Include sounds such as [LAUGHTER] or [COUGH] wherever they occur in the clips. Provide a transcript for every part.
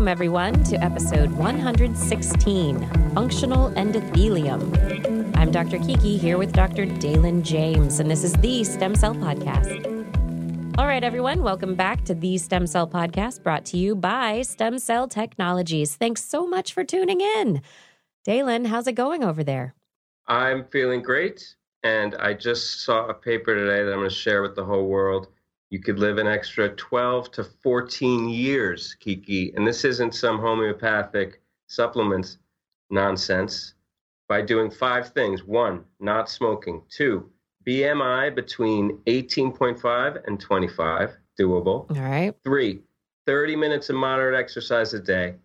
Welcome, everyone, to episode 116 Functional Endothelium. I'm Dr. Kiki here with Dr. Dalen James, and this is the Stem Cell Podcast. All right, everyone, welcome back to the Stem Cell Podcast brought to you by Stem Cell Technologies. Thanks so much for tuning in. Dalen, how's it going over there? I'm feeling great. And I just saw a paper today that I'm going to share with the whole world. You could live an extra 12 to 14 years, Kiki. And this isn't some homeopathic supplements nonsense by doing five things. One, not smoking. Two, BMI between 18.5 and 25, doable. All right. Three, 30 minutes of moderate exercise a day.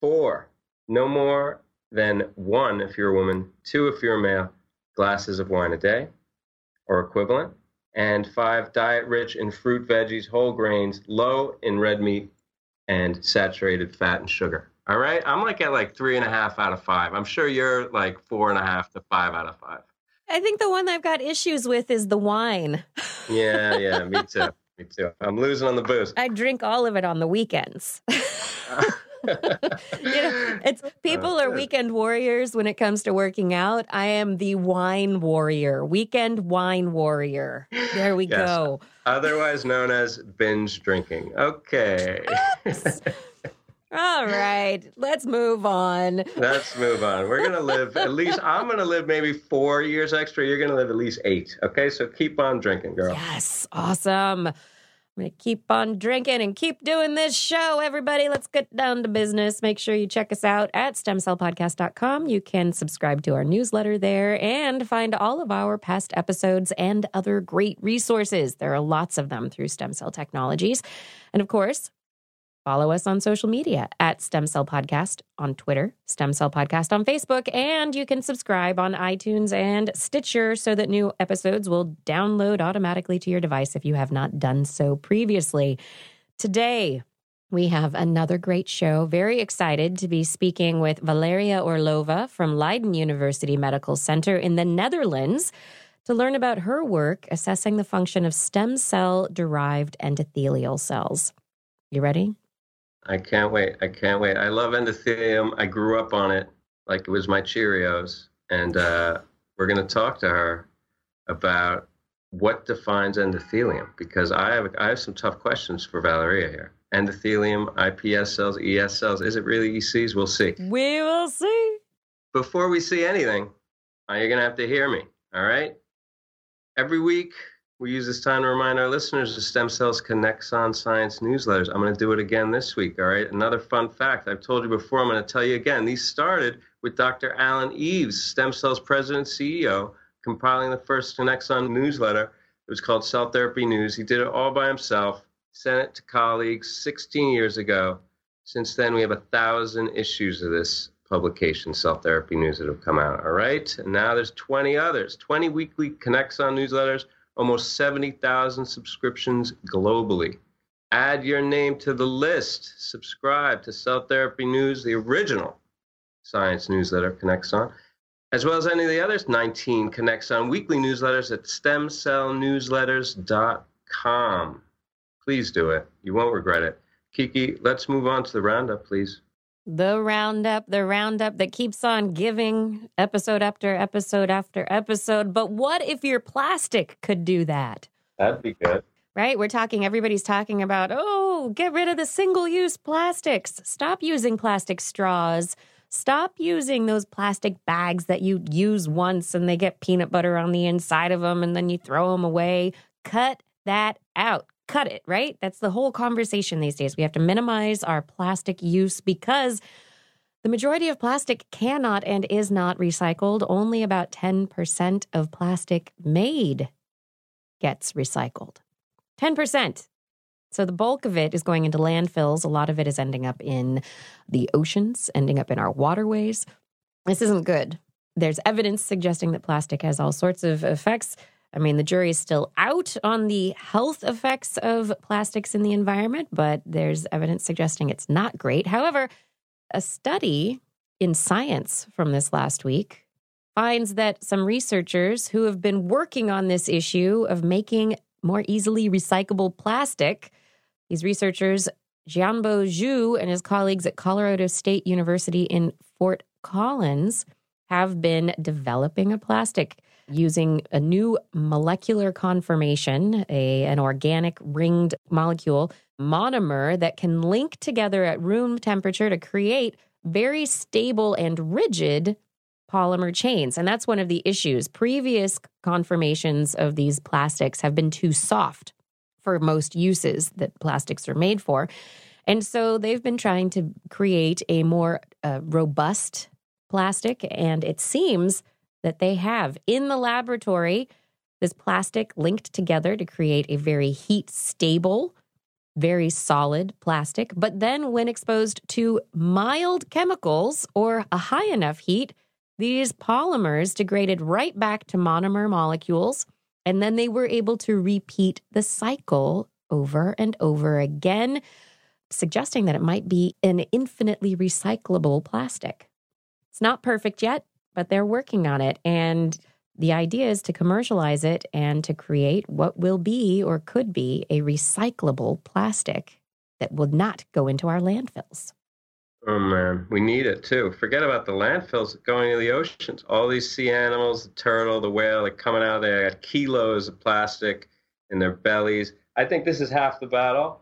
Four, no more than one if you're a woman, two if you're a male, glasses of wine a day or equivalent. And five, diet rich in fruit, veggies, whole grains, low in red meat and saturated fat and sugar. All right. I'm like at like three and a half out of five. I'm sure you're like four and a half to five out of five. I think the one I've got issues with is the wine. [LAUGHS] Yeah, yeah, me too. Me too. I'm losing on the booze. I drink all of it on the weekends. [LAUGHS] [LAUGHS] you know, [LAUGHS] it's people are weekend warriors when it comes to working out. I am the wine warrior, weekend wine warrior. There we Yes. go. Otherwise known as binge drinking. Okay. [LAUGHS] All right, let's move on. Let's move on. We're going to live at least, I'm going to live maybe four years extra. You're going to live at least eight. Okay. So keep on drinking, girl. Yes, awesome. I'm going to keep on drinking and keep doing this show, everybody. Let's get down to business. Make sure you check us out at stemcellpodcast.com. You can subscribe to our newsletter there and find all of our past episodes and other great resources. There are lots of them through Stem Cell Technologies. And of course, Follow us on social media at Stem Cell Podcast on Twitter, Stem Cell Podcast on Facebook, and you can subscribe on iTunes and Stitcher so that new episodes will download automatically to your device if you have not done so previously. Today, we have another great show. Very excited to be speaking with Valeria Orlova from Leiden University Medical Center in the Netherlands to learn about her work assessing the function of stem cell derived endothelial cells. You ready? I can't wait. I can't wait. I love endothelium. I grew up on it like it was my Cheerios. And uh, we're going to talk to her about what defines endothelium because I have, I have some tough questions for Valeria here. Endothelium, IPS cells, ES cells. Is it really ECs? We'll see. We will see. Before we see anything, you're going to have to hear me. All right? Every week, we use this time to remind our listeners of Stem Cells Connects on Science newsletters. I'm going to do it again this week, all right? Another fun fact I've told you before, I'm going to tell you again. These started with Dr. Alan Eves, Stem Cells President CEO, compiling the first Connects on newsletter. It was called Cell Therapy News. He did it all by himself, sent it to colleagues 16 years ago. Since then, we have a thousand issues of this publication, Cell Therapy News, that have come out, all right? And now there's 20 others, 20 weekly Connects on newsletters almost 70,000 subscriptions globally. Add your name to the list. Subscribe to Cell Therapy News, the original science newsletter Connects On, as well as any of the other 19 Connects On weekly newsletters at stemcellnewsletters.com. Please do it. You won't regret it. Kiki, let's move on to the roundup, please. The roundup, the roundup that keeps on giving episode after episode after episode. But what if your plastic could do that? That'd be good. Right? We're talking, everybody's talking about, oh, get rid of the single use plastics. Stop using plastic straws. Stop using those plastic bags that you use once and they get peanut butter on the inside of them and then you throw them away. Cut that out. Cut it, right? That's the whole conversation these days. We have to minimize our plastic use because the majority of plastic cannot and is not recycled. Only about 10% of plastic made gets recycled. 10%. So the bulk of it is going into landfills. A lot of it is ending up in the oceans, ending up in our waterways. This isn't good. There's evidence suggesting that plastic has all sorts of effects. I mean, the jury is still out on the health effects of plastics in the environment, but there's evidence suggesting it's not great. However, a study in Science from this last week finds that some researchers who have been working on this issue of making more easily recyclable plastic, these researchers Jianbo Zhu and his colleagues at Colorado State University in Fort Collins have been developing a plastic using a new molecular conformation, a, an organic ringed molecule monomer that can link together at room temperature to create very stable and rigid polymer chains. And that's one of the issues. Previous conformations of these plastics have been too soft for most uses that plastics are made for. And so they've been trying to create a more uh, robust plastic. And it seems that they have in the laboratory this plastic linked together to create a very heat stable, very solid plastic. But then, when exposed to mild chemicals or a high enough heat, these polymers degraded right back to monomer molecules. And then they were able to repeat the cycle over and over again, suggesting that it might be an infinitely recyclable plastic. It's not perfect yet, but they're working on it. And the idea is to commercialize it and to create what will be or could be a recyclable plastic that will not go into our landfills. Oh man, we need it too. Forget about the landfills going to the oceans. All these sea animals, the turtle, the whale, they're coming out of there, they got kilos of plastic in their bellies. I think this is half the battle.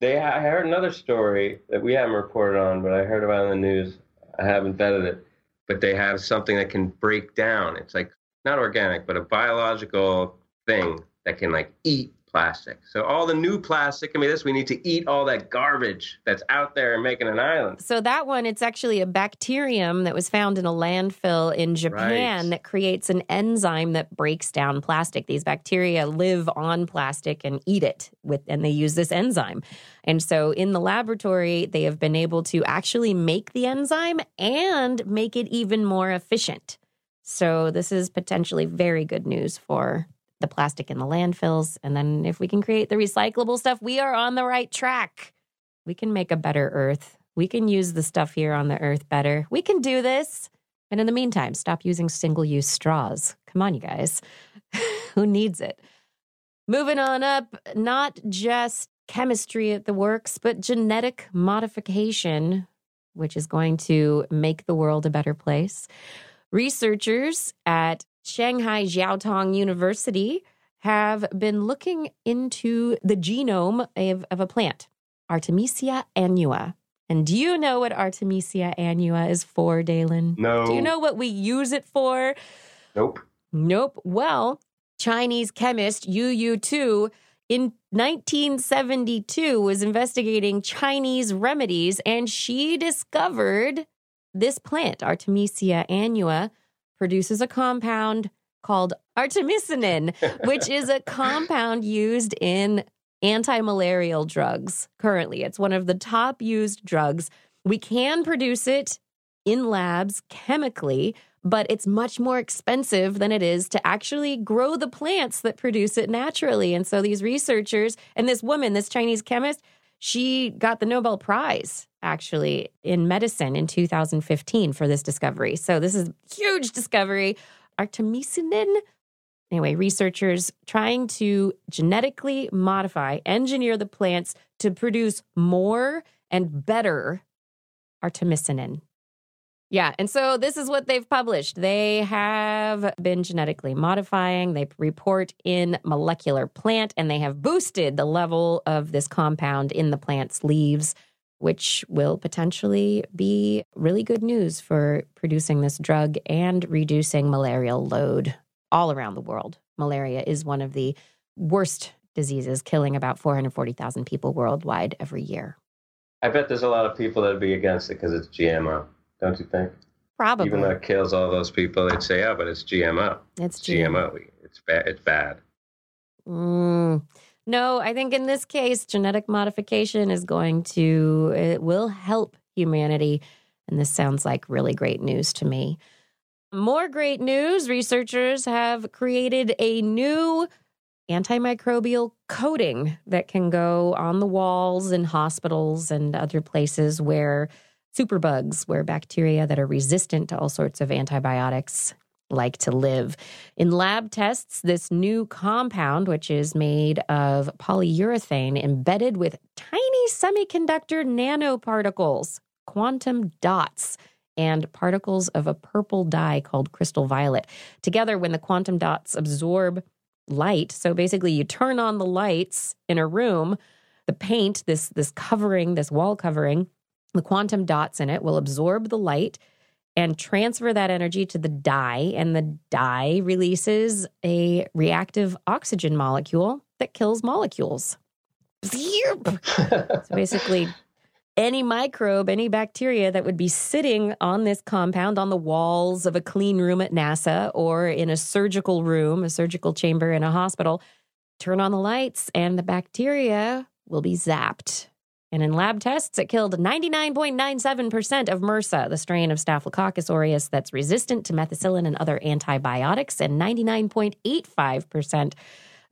They, I heard another story that we haven't reported on, but I heard about in the news. I haven't vetted it but they have something that can break down. It's like not organic, but a biological thing that can like eat plastic. So all the new plastic, I mean, this we need to eat all that garbage that's out there and making an island. So that one, it's actually a bacterium that was found in a landfill in Japan right. that creates an enzyme that breaks down plastic. These bacteria live on plastic and eat it with, and they use this enzyme. And so in the laboratory, they have been able to actually make the enzyme and make it even more efficient. So this is potentially very good news for the plastic in the landfills. And then if we can create the recyclable stuff, we are on the right track. We can make a better earth. We can use the stuff here on the earth better. We can do this. And in the meantime, stop using single use straws. Come on, you guys. [LAUGHS] Who needs it? Moving on up, not just chemistry at the works, but genetic modification, which is going to make the world a better place. Researchers at Shanghai Jiaotong University have been looking into the genome of, of a plant, Artemisia annua. And do you know what Artemisia annua is for, Dalen? No. Do you know what we use it for? Nope. Nope. Well, Chinese chemist Yu Yu Tu in 1972 was investigating Chinese remedies and she discovered this plant, Artemisia annua, produces a compound called artemisinin, which is a compound used in anti malarial drugs currently. It's one of the top used drugs. We can produce it in labs chemically, but it's much more expensive than it is to actually grow the plants that produce it naturally. And so these researchers and this woman, this Chinese chemist, she got the Nobel Prize actually in medicine in 2015 for this discovery. So this is huge discovery. Artemisinin. Anyway, researchers trying to genetically modify, engineer the plants to produce more and better artemisinin. Yeah, and so this is what they've published. They have been genetically modifying, they report in molecular plant, and they have boosted the level of this compound in the plant's leaves, which will potentially be really good news for producing this drug and reducing malarial load all around the world. Malaria is one of the worst diseases, killing about 440,000 people worldwide every year. I bet there's a lot of people that would be against it because it's GMO don't you think? Probably. Even though it kills all those people, they'd say, "Oh, but it's GMO. It's, it's GMO. GMO. It's bad. It's bad." Mm. No, I think in this case, genetic modification is going to it will help humanity, and this sounds like really great news to me. More great news: researchers have created a new antimicrobial coating that can go on the walls in hospitals and other places where superbugs, where bacteria that are resistant to all sorts of antibiotics like to live. In lab tests, this new compound, which is made of polyurethane embedded with tiny semiconductor nanoparticles, quantum dots, and particles of a purple dye called crystal violet. Together, when the quantum dots absorb light, so basically you turn on the lights in a room, the paint, this, this covering, this wall covering, the quantum dots in it will absorb the light and transfer that energy to the dye, and the dye releases a reactive oxygen molecule that kills molecules. so [LAUGHS] basically, any microbe, any bacteria that would be sitting on this compound on the walls of a clean room at NASA or in a surgical room, a surgical chamber in a hospital, turn on the lights and the bacteria will be zapped. And in lab tests, it killed 99.97% of MRSA, the strain of Staphylococcus aureus that's resistant to methicillin and other antibiotics, and 99.85%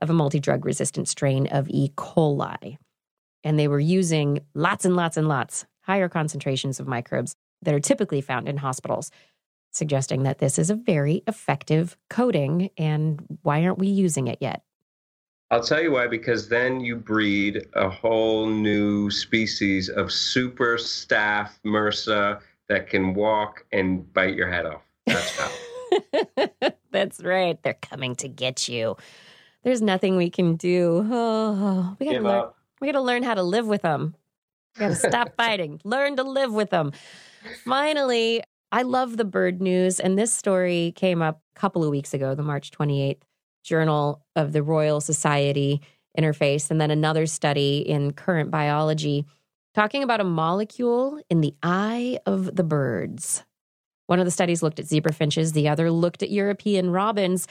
of a multi drug resistant strain of E. coli and they were using lots and lots and lots higher concentrations of microbes that are typically found in hospitals, suggesting that this is a very effective coating. And why aren't we using it yet? I'll tell you why, because then you breed a whole new species of super staff MRSA that can walk and bite your head off. That's how. [LAUGHS] That's right. They're coming to get you. There's nothing we can do. Oh, we got to learn. Up. We got to learn how to live with them. We got to stop [LAUGHS] fighting, learn to live with them. Finally, I love the bird news. And this story came up a couple of weeks ago, the March 28th Journal of the Royal Society interface, and then another study in Current Biology talking about a molecule in the eye of the birds. One of the studies looked at zebra finches, the other looked at European robins.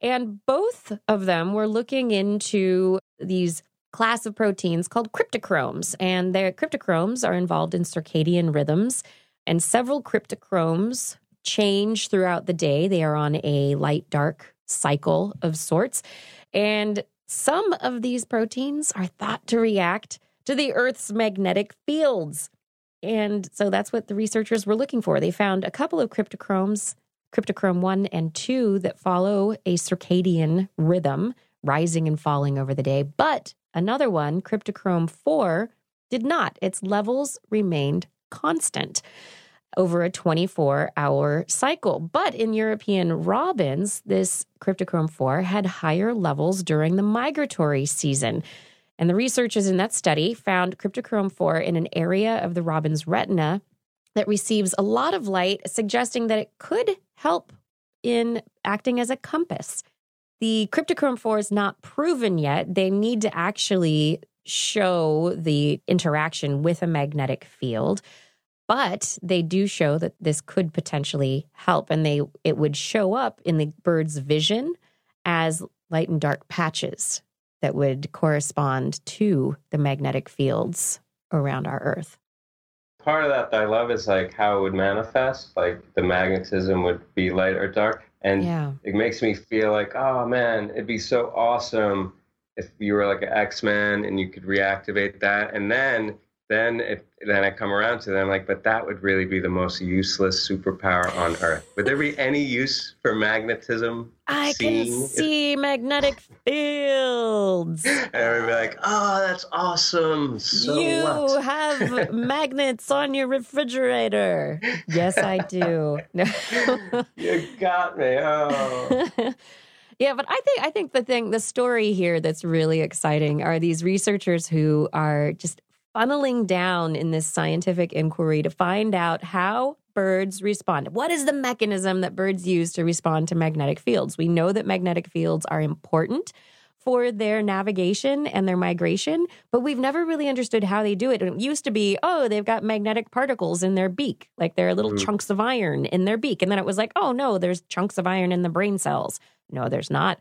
And both of them were looking into these class of proteins called cryptochromes. And their cryptochromes are involved in circadian rhythms. And several cryptochromes change throughout the day. They are on a light dark cycle of sorts. And some of these proteins are thought to react to the Earth's magnetic fields. And so that's what the researchers were looking for. They found a couple of cryptochromes, cryptochrome 1 and 2, that follow a circadian rhythm, rising and falling over the day. But Another one, cryptochrome 4, did not. Its levels remained constant over a 24 hour cycle. But in European robins, this cryptochrome 4 had higher levels during the migratory season. And the researchers in that study found cryptochrome 4 in an area of the robin's retina that receives a lot of light, suggesting that it could help in acting as a compass. The cryptochrome 4 is not proven yet. They need to actually show the interaction with a magnetic field but they do show that this could potentially help and they it would show up in the bird's vision as light and dark patches that would correspond to the magnetic fields around our earth part of that, that i love is like how it would manifest like the magnetism would be light or dark and yeah. it makes me feel like, oh man, it'd be so awesome if you were like an x-man and you could reactivate that. And then, then, it, then I come around to them like, but that would really be the most useless superpower on Earth. Would there be any use for magnetism? I can see magnetic fields. [LAUGHS] And everybody be like, oh, that's awesome. So you what? have [LAUGHS] magnets on your refrigerator. Yes, I do. [LAUGHS] you got me. Oh. Yeah, but I think I think the thing, the story here that's really exciting are these researchers who are just funneling down in this scientific inquiry to find out how birds respond. What is the mechanism that birds use to respond to magnetic fields? We know that magnetic fields are important for their navigation and their migration, but we've never really understood how they do it. It used to be, oh, they've got magnetic particles in their beak, like there are little mm. chunks of iron in their beak. And then it was like, oh, no, there's chunks of iron in the brain cells. No, there's not.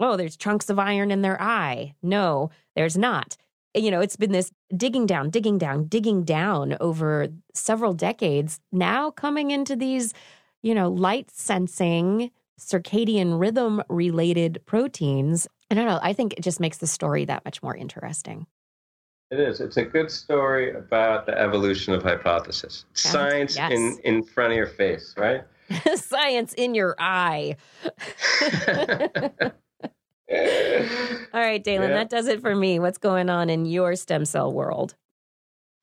Oh, there's chunks of iron in their eye. No, there's not you know, it's been this digging down, digging down, digging down over several decades. Now coming into these, you know, light sensing, circadian rhythm related proteins. I don't know. I think it just makes the story that much more interesting. It is. It's a good story about the evolution of hypothesis. Science yes. in, in front of your face, right? [LAUGHS] Science in your eye. [LAUGHS] [LAUGHS] All right, [LAUGHS] Dalen, Yeah. that does it for me. What's going on in your stem cell world?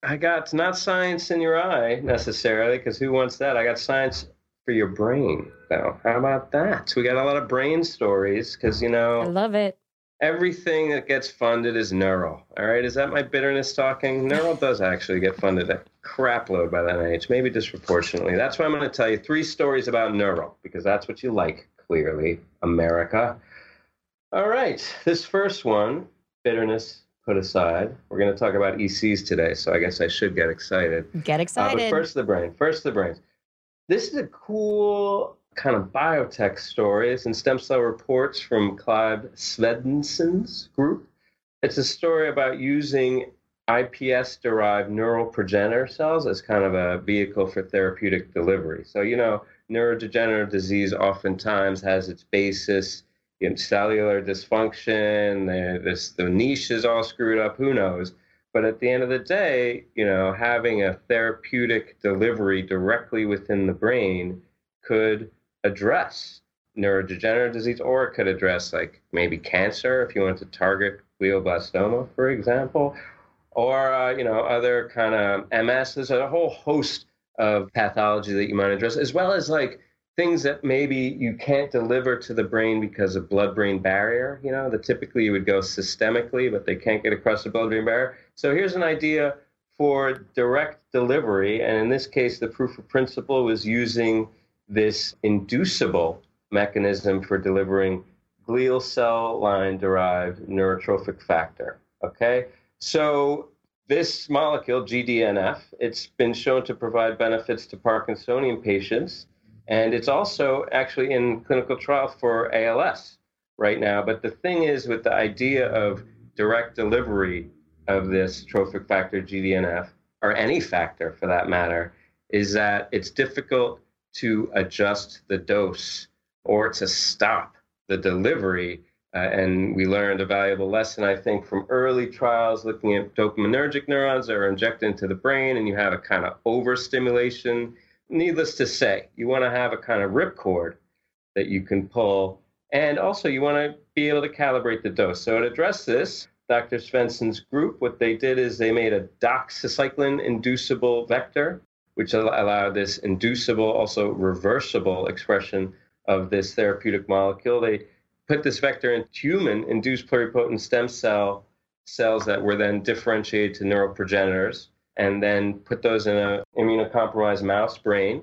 I got not science in your eye necessarily, because who wants that? I got science for your brain, though. How about that? We got a lot of brain stories, because, you know. I love it. everything that gets funded is neural. All right, is that my bitterness talking? Neural [LAUGHS] does actually get funded a crap load by the NIH, maybe disproportionately. That's why I'm going to tell you three stories about neural, because that's what you like, clearly, America. All right, this first one, bitterness put aside. We're going to talk about ECs today, so I guess I should get excited. Get Uh, excited. but first, the brain. First, the brains. This is a cool kind of biotech story. It's in Stem Cell Reports from Clive Svedenson's group. It's a story about using iPS derived neural progenitor cells as kind of a vehicle for therapeutic delivery. So, you know, neurodegenerative disease oftentimes has its basis in cellular dysfunction. The, this, the niche is all screwed up, who knows? But at the end of the day, you know, having a therapeutic delivery directly within the brain could address neurodegenerative disease or it could address like maybe cancer if you want to target glioblastoma, for example, or, uh, you know, other kind of MS. There's a whole host of pathology that you might address, as well as like things that maybe you can't deliver to the brain because of blood-brain barrier, you know, that typically you would go systemically, but they can't get across the blood-brain barrier. So here's an idea for direct delivery, and in this case, the proof of principle was using this inducible mechanism for delivering glial cell line derived neurotrophic factor. Okay, so this molecule, GDNF, it's been shown to provide benefits to Parkinsonian patients, and it's also actually in clinical trial for ALS right now. But the thing is, with the idea of direct delivery of this trophic factor GDNF, or any factor for that matter, is that it's difficult to adjust the dose or to stop the delivery. Uh, and we learned a valuable lesson, I think, from early trials looking at dopaminergic neurons that are injected into the brain, and you have a kind of overstimulation. Needless to say, you want to have a kind of ripcord that you can pull, and also you want to be able to calibrate the dose. So, to address this, Dr. Svensson's group, what they did is they made a doxycycline inducible vector, which al- allowed this inducible, also reversible expression of this therapeutic molecule. They put this vector in human induced pluripotent stem cell cells that were then differentiated to neural progenitors and then put those in an immunocompromised mouse brain.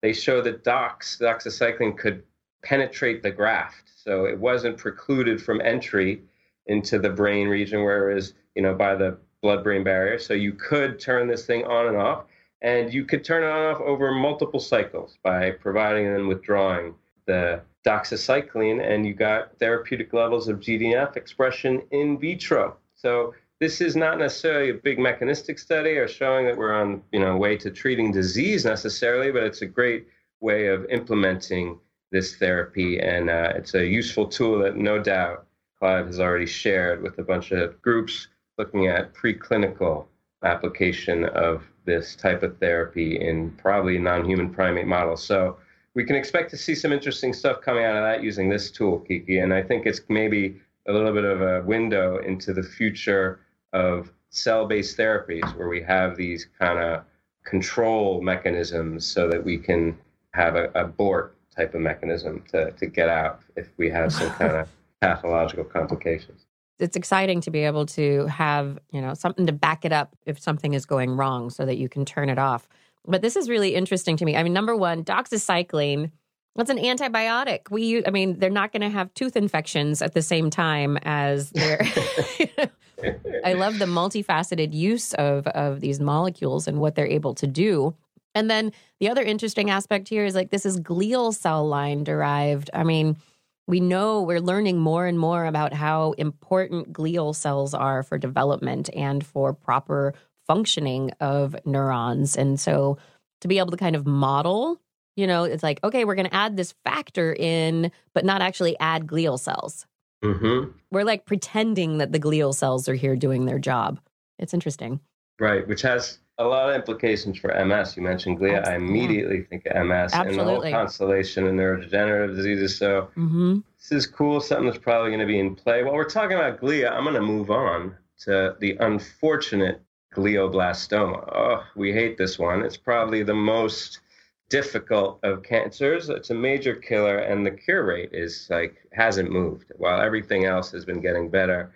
They show that dox, doxycycline, could penetrate the graft. So it wasn't precluded from entry into the brain region, whereas, you know, by the blood brain barrier. So you could turn this thing on and off. And you could turn it on and off over multiple cycles by providing and withdrawing the doxycycline, and you got therapeutic levels of GDNF expression in vitro. So this is not necessarily a big mechanistic study or showing that we're on you know way to treating disease necessarily, but it's a great way of implementing this therapy, and uh, it's a useful tool that no doubt Clive has already shared with a bunch of groups looking at preclinical application of this type of therapy in probably non-human primate models. So we can expect to see some interesting stuff coming out of that using this tool, Kiki. And I think it's maybe a little bit of a window into the future of cell-based therapies where we have these kind of control mechanisms so that we can have a, a BORT type of mechanism to, to get out if we have some [LAUGHS] kind of pathological complications. It's exciting to be able to have, you know, something to back it up if something is going wrong so that you can turn it off. But this is really interesting to me. I mean, number one, doxycycline, that's an antibiotic. We, I mean, they're not going to have tooth infections at the same time as their. [LAUGHS] I love the multifaceted use of of these molecules and what they're able to do. And then the other interesting aspect here is like this is glial cell line derived. I mean, we know we're learning more and more about how important glial cells are for development and for proper functioning of neurons. And so to be able to kind of model, you know, it's like, okay, we're going to add this factor in, but not actually add glial cells. Mm-hmm. We're like pretending that the glial cells are here doing their job. It's interesting. Right, which has a lot of implications for MS. You mentioned glia. Absolutely. I immediately think of MS Absolutely. and the whole constellation of neurodegenerative diseases. So mm-hmm. this is cool, something that's probably going to be in play. While we're talking about glia, I'm going to move on to the unfortunate glioblastoma. Oh, we hate this one. It's probably the most difficult of cancers. It's a major killer, and the cure rate is like hasn't moved. While everything else has been getting better,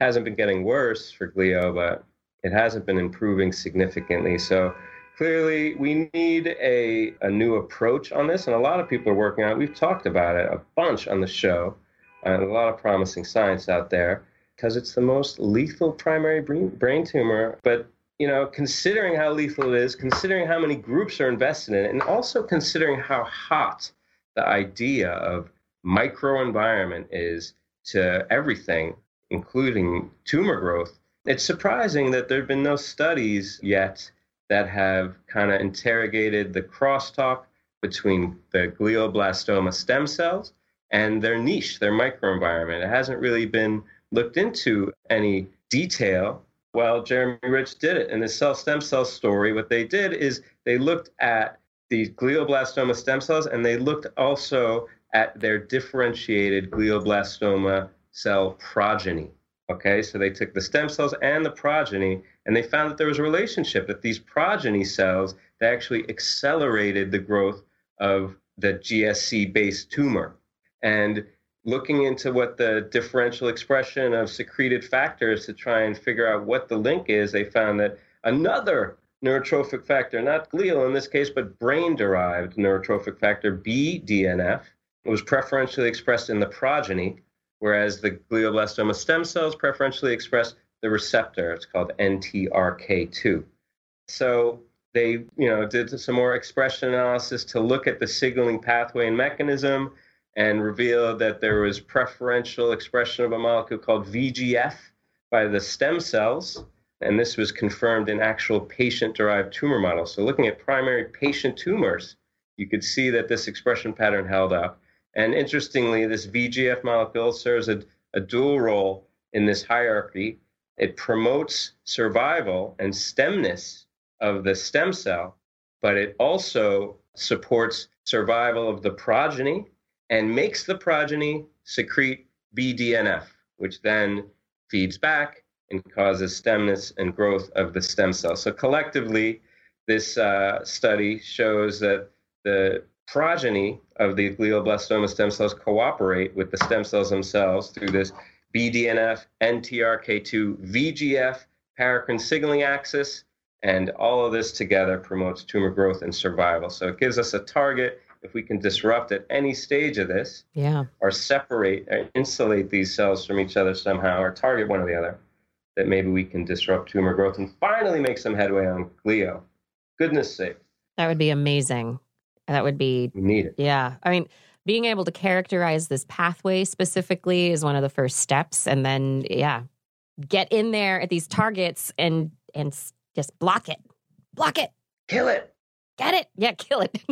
hasn't been getting worse for glio, but it hasn't been improving significantly. So clearly, we need a, a new approach on this, and a lot of people are working on it. We've talked about it a bunch on the show, and a lot of promising science out there because it's the most lethal primary brain tumor. But you know, considering how lethal it is, considering how many groups are invested in it, and also considering how hot the idea of microenvironment is to everything, including tumor growth, it's surprising that there have been no studies yet that have kind of interrogated the crosstalk between the glioblastoma stem cells and their niche, their microenvironment. It hasn't really been looked into any detail. Well, Jeremy Rich did it in the cell stem cell story. What they did is they looked at the glioblastoma stem cells and they looked also at their differentiated glioblastoma cell progeny. Okay, so they took the stem cells and the progeny, and they found that there was a relationship that these progeny cells they actually accelerated the growth of the GSC based tumor. And looking into what the differential expression of secreted factors to try and figure out what the link is, they found that another neurotrophic factor, not glial in this case, but brain derived neurotrophic factor, BDNF, was preferentially expressed in the progeny whereas the glioblastoma stem cells preferentially express the receptor. It's called NTRK2. So they, you know, did some more expression analysis to look at the signaling pathway and mechanism and revealed that there was preferential expression of a molecule called VGF by the stem cells. And this was confirmed in actual patient derived tumor models. So, looking at primary patient tumors, you could see that this expression pattern held up. And interestingly, this VGF molecule serves a, a dual role in this hierarchy. It promotes survival and stemness of the stem cell, but it also supports survival of the progeny and makes the progeny secrete BDNF, which then feeds back and causes stemness and growth of the stem cell. So collectively, this uh, study shows that the progeny of the glioblastoma stem cells cooperate with the stem cells themselves through this BDNF, NTRK2, VGF, paracrine signaling axis, and all of this together promotes tumor growth and survival. So it gives us a target if we can disrupt at any stage of this, yeah, or separate or insulate these cells from each other somehow, or target one or the other, that maybe we can disrupt tumor growth and finally make some headway on glio. Goodness sake. That would be amazing. That would be needed. Yeah. I mean, being able to characterize this pathway specifically is one of the first steps. And then, yeah, get in there at these targets and and just block it. Block it. Kill it. Get it. Yeah, [LAUGHS] kill it.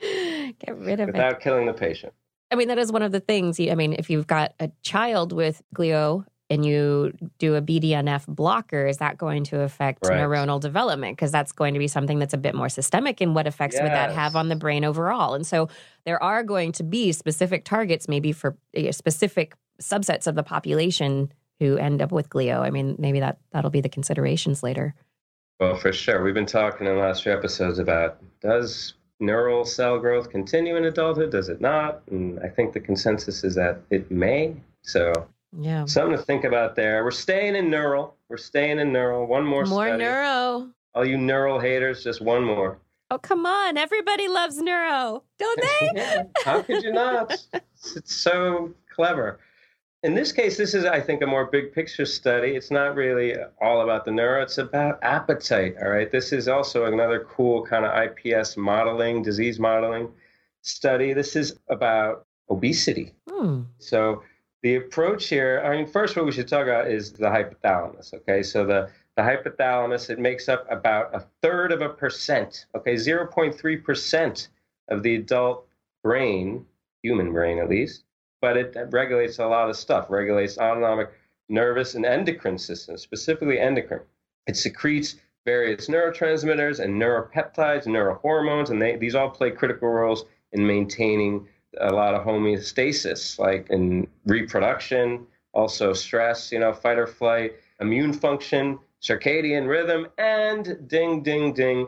get rid of Without it. Without killing the patient. I mean, that is one of the things. I mean, if you've got a child with glio and you do a BDNF blocker, is that going to affect right. neuronal development? Because that's going to be something that's a bit more systemic. And what effects yes. would that have on the brain overall? And so there are going to be specific targets, maybe for eh, specific subsets of the population who end up with glio. I mean, maybe that that'll be the considerations later. Well, for sure. We've been talking in the last few episodes about does neural cell growth continue in adulthood? Does it not? And I think the consensus is that it may. So yeah. Something to think about there. We're staying in neural. We're staying in neural. One more More study. neuro. All you neural haters, just one more. Oh, come on. Everybody loves neuro, don't [LAUGHS] they? yeah. How could you not? [LAUGHS] it's so clever. In this case, this is, I think, a more big picture study. It's not really all about the neuro, it's about appetite. All right. This is also another cool kind of IPS modeling, disease modeling study. This is about obesity. Hmm. So, the approach here, I mean, first, what we should talk about is the hypothalamus. Okay, so the, the hypothalamus, it makes up about a third of a percent, okay, 0.3% of the adult brain, human brain at least, but it regulates a lot of stuff, regulates autonomic nervous and endocrine systems, specifically endocrine. It secretes various neurotransmitters and neuropeptides, and neurohormones, and they, these all play critical roles in maintaining a lot of homeostasis, like in reproduction, also stress, you know, fight or flight, immune function, circadian rhythm, and ding, ding, ding,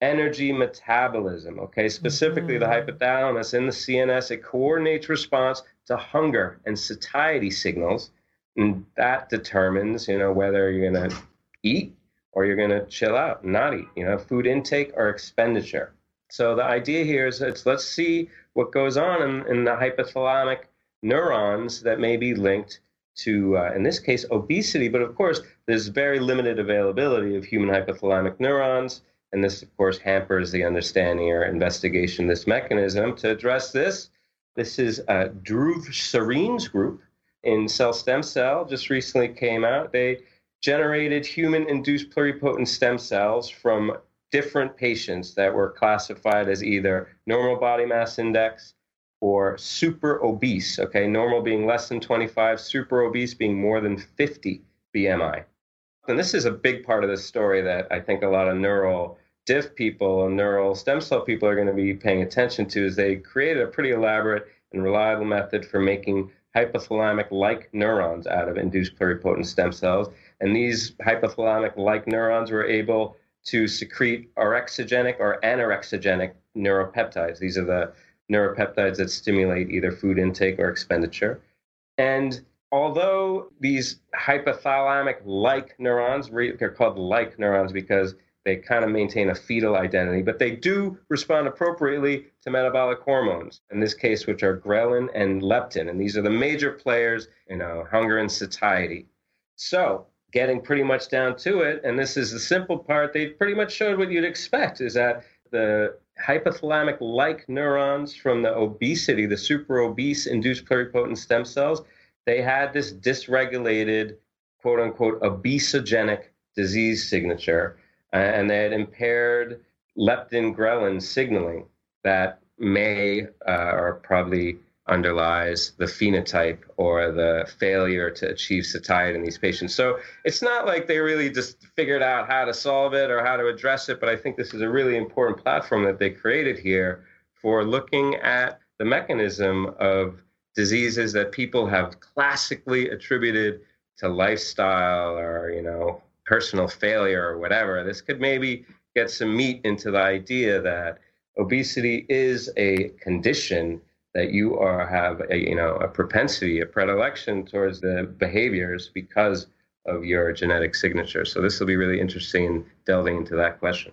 energy metabolism. Okay, specifically mm-hmm. the hypothalamus in the CNS, it coordinates response to hunger and satiety signals, and that determines, you know, whether you're going to eat or you're going to chill out, not eat. You know, food intake or expenditure. So the idea here is it's let's see what goes on in, in the hypothalamic neurons that may be linked to, uh, in this case, obesity. But of course, there's very limited availability of human hypothalamic neurons. And this, of course, hampers the understanding or investigation of this mechanism. To address this, this is uh, Dhruv Sarin's group in Cell Stem Cell, just recently came out. They generated human induced pluripotent stem cells from different patients that were classified as either normal body mass index or super obese. Okay, normal being less than 25, super obese being more than 50 BMI. And this is a big part of the story that I think a lot of neural diff people and neural stem cell people are going to be paying attention to is they created a pretty elaborate and reliable method for making hypothalamic like neurons out of induced pluripotent stem cells. And these hypothalamic like neurons were able to secrete orexigenic or anorexigenic neuropeptides. These are the neuropeptides that stimulate either food intake or expenditure. And although these hypothalamic like neurons, they're called like neurons because they kind of maintain a fetal identity, but they do respond appropriately to metabolic hormones, in this case, which are ghrelin and leptin. And these are the major players in know, hunger and satiety. So, getting pretty much down to it, and this is the simple part, they pretty much showed what you'd expect is that the hypothalamic like neurons from the obesity, the super obese induced pluripotent stem cells, they had this dysregulated, quote unquote, obesogenic disease signature and they had impaired leptin ghrelin signaling that may uh, or probably underlies the phenotype or the failure to achieve satiety in these patients. So it's not like they really just figured out how to solve it or how to address it, but I think this is a really important platform that they created here for looking at the mechanism of diseases that people have classically attributed to lifestyle or, you know, personal failure or whatever. This could maybe get some meat into the idea that obesity is a condition that you are have a you know a propensity, a predilection towards the behaviors because of your genetic signature. So this will be really interesting in delving into that question.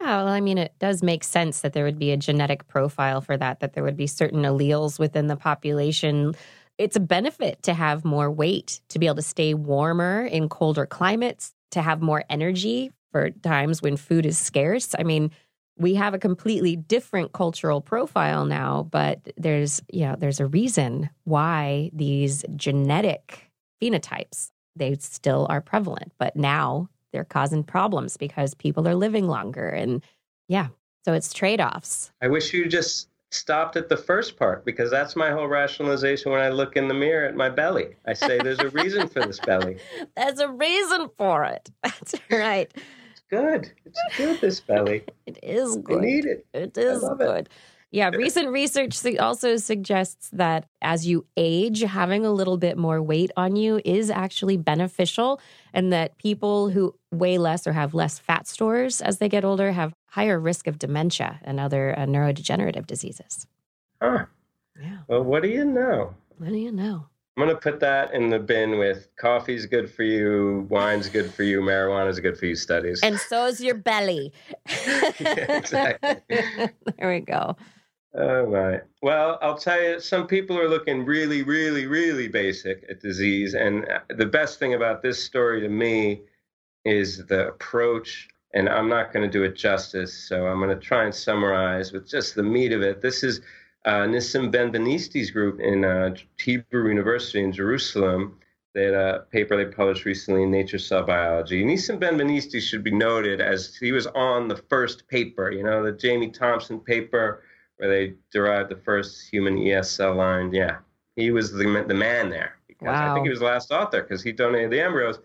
Yeah, well, I mean, it does make sense that there would be a genetic profile for that, that there would be certain alleles within the population. It's a benefit to have more weight, to be able to stay warmer in colder climates, to have more energy for times when food is scarce. I mean, we have a completely different cultural profile now, but there's, you know, there's a reason why these genetic phenotypes they still are prevalent, but now they're causing problems because people are living longer and yeah, so it's trade-offs. I wish you just stopped at the first part because that's my whole rationalization when I look in the mirror at my belly. I say there's a reason for this belly. [LAUGHS] There's a reason for it. [LAUGHS] That's right. It's good. It's good, this belly. it is good. I need it. It is good. It. Yeah, recent research also suggests that as you age, having a little bit more weight on you is actually beneficial, and that people who weigh less or have less fat stores as they get older have higher risk of dementia and other uh, neurodegenerative diseases. Huh. Yeah. Well, what do you know? What do you know? I'm going to put that in the bin with coffee's good for you, wine's good for you, marijuana's good for you studies. And so is your belly. [LAUGHS] yeah, exactly. [LAUGHS] there we go. Oh my. Well, I'll tell you, some people are looking really, really, really basic at disease. And uh, the best thing about this story to me is the approach. And I'm not going to do it justice. So I'm going to try and summarize with just the meat of it. This is uh, Nissim Ben-Beniste's group in uh, Hebrew University in Jerusalem. They had a paper they published recently in Nature Cell Biology. Nissim Ben-Beniste should be noted as he was on the first paper, you know, the Jamie Thompson paper where they derived the first human ES cell line. Yeah, he was the the man there because wow. I think he was the last author because he donated the embryos.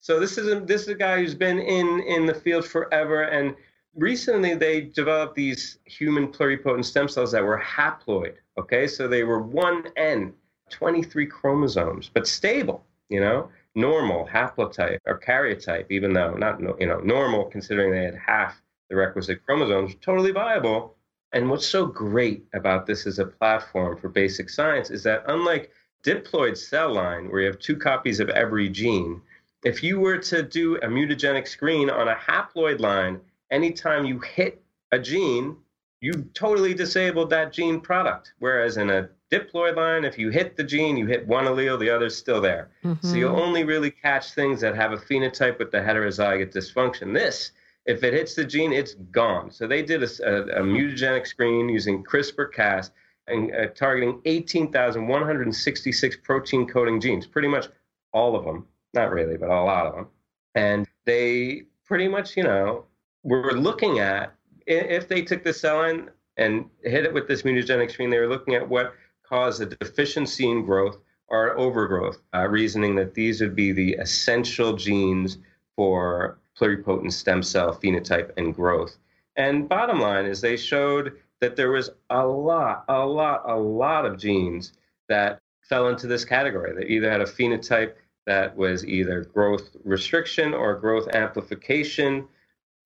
So this is a, this is a guy who's been in in the field forever, and recently they developed these human pluripotent stem cells that were haploid. Okay, so they were one N, 23 chromosomes, but stable. You know, normal haplotype or karyotype, even though not you know normal considering they had half the requisite chromosomes, totally viable. And what's so great about this as a platform for basic science is that unlike diploid cell line, where you have two copies of every gene, if you were to do a mutagenic screen on a haploid line, anytime you hit a gene, you've totally disabled that gene product. Whereas in a diploid line, if you hit the gene, you hit one allele, the other's still there. Mm-hmm. So you'll only really catch things that have a phenotype with the heterozygote dysfunction. This, if it hits the gene, it's gone. So they did a, a, a mutagenic screen using CRISPR Cas and uh, targeting 18,166 protein coding genes, pretty much all of them, not really, but a lot of them. And they pretty much, you know, were looking at if they took the cell line and hit it with this mutagenic screen, they were looking at what caused a deficiency in growth or overgrowth, uh, reasoning that these would be the essential genes for pluripotent stem cell phenotype and growth. And bottom line is they showed that there was a lot, a lot, a lot of genes that fell into this category that either had a phenotype that was either growth restriction or growth amplification.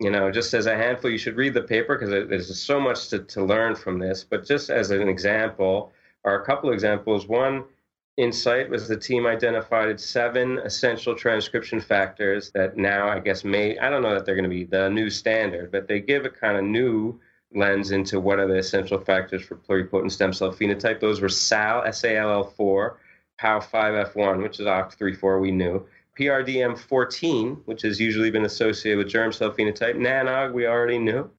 You know, just as a handful, you should read the paper because there's so much to, to learn from this. But just as an example, are a couple examples. One insight was the team identified seven essential transcription factors that now I guess may I don't know that they're going to be the new standard, but they give a kind of new lens into what are the essential factors for pluripotent stem cell phenotype. Those were SAL, S-A-L-L4, POU5F1, which is OCT3-4, we knew. PRDM14, which has usually been associated with germ cell phenotype. NANOG, we already knew.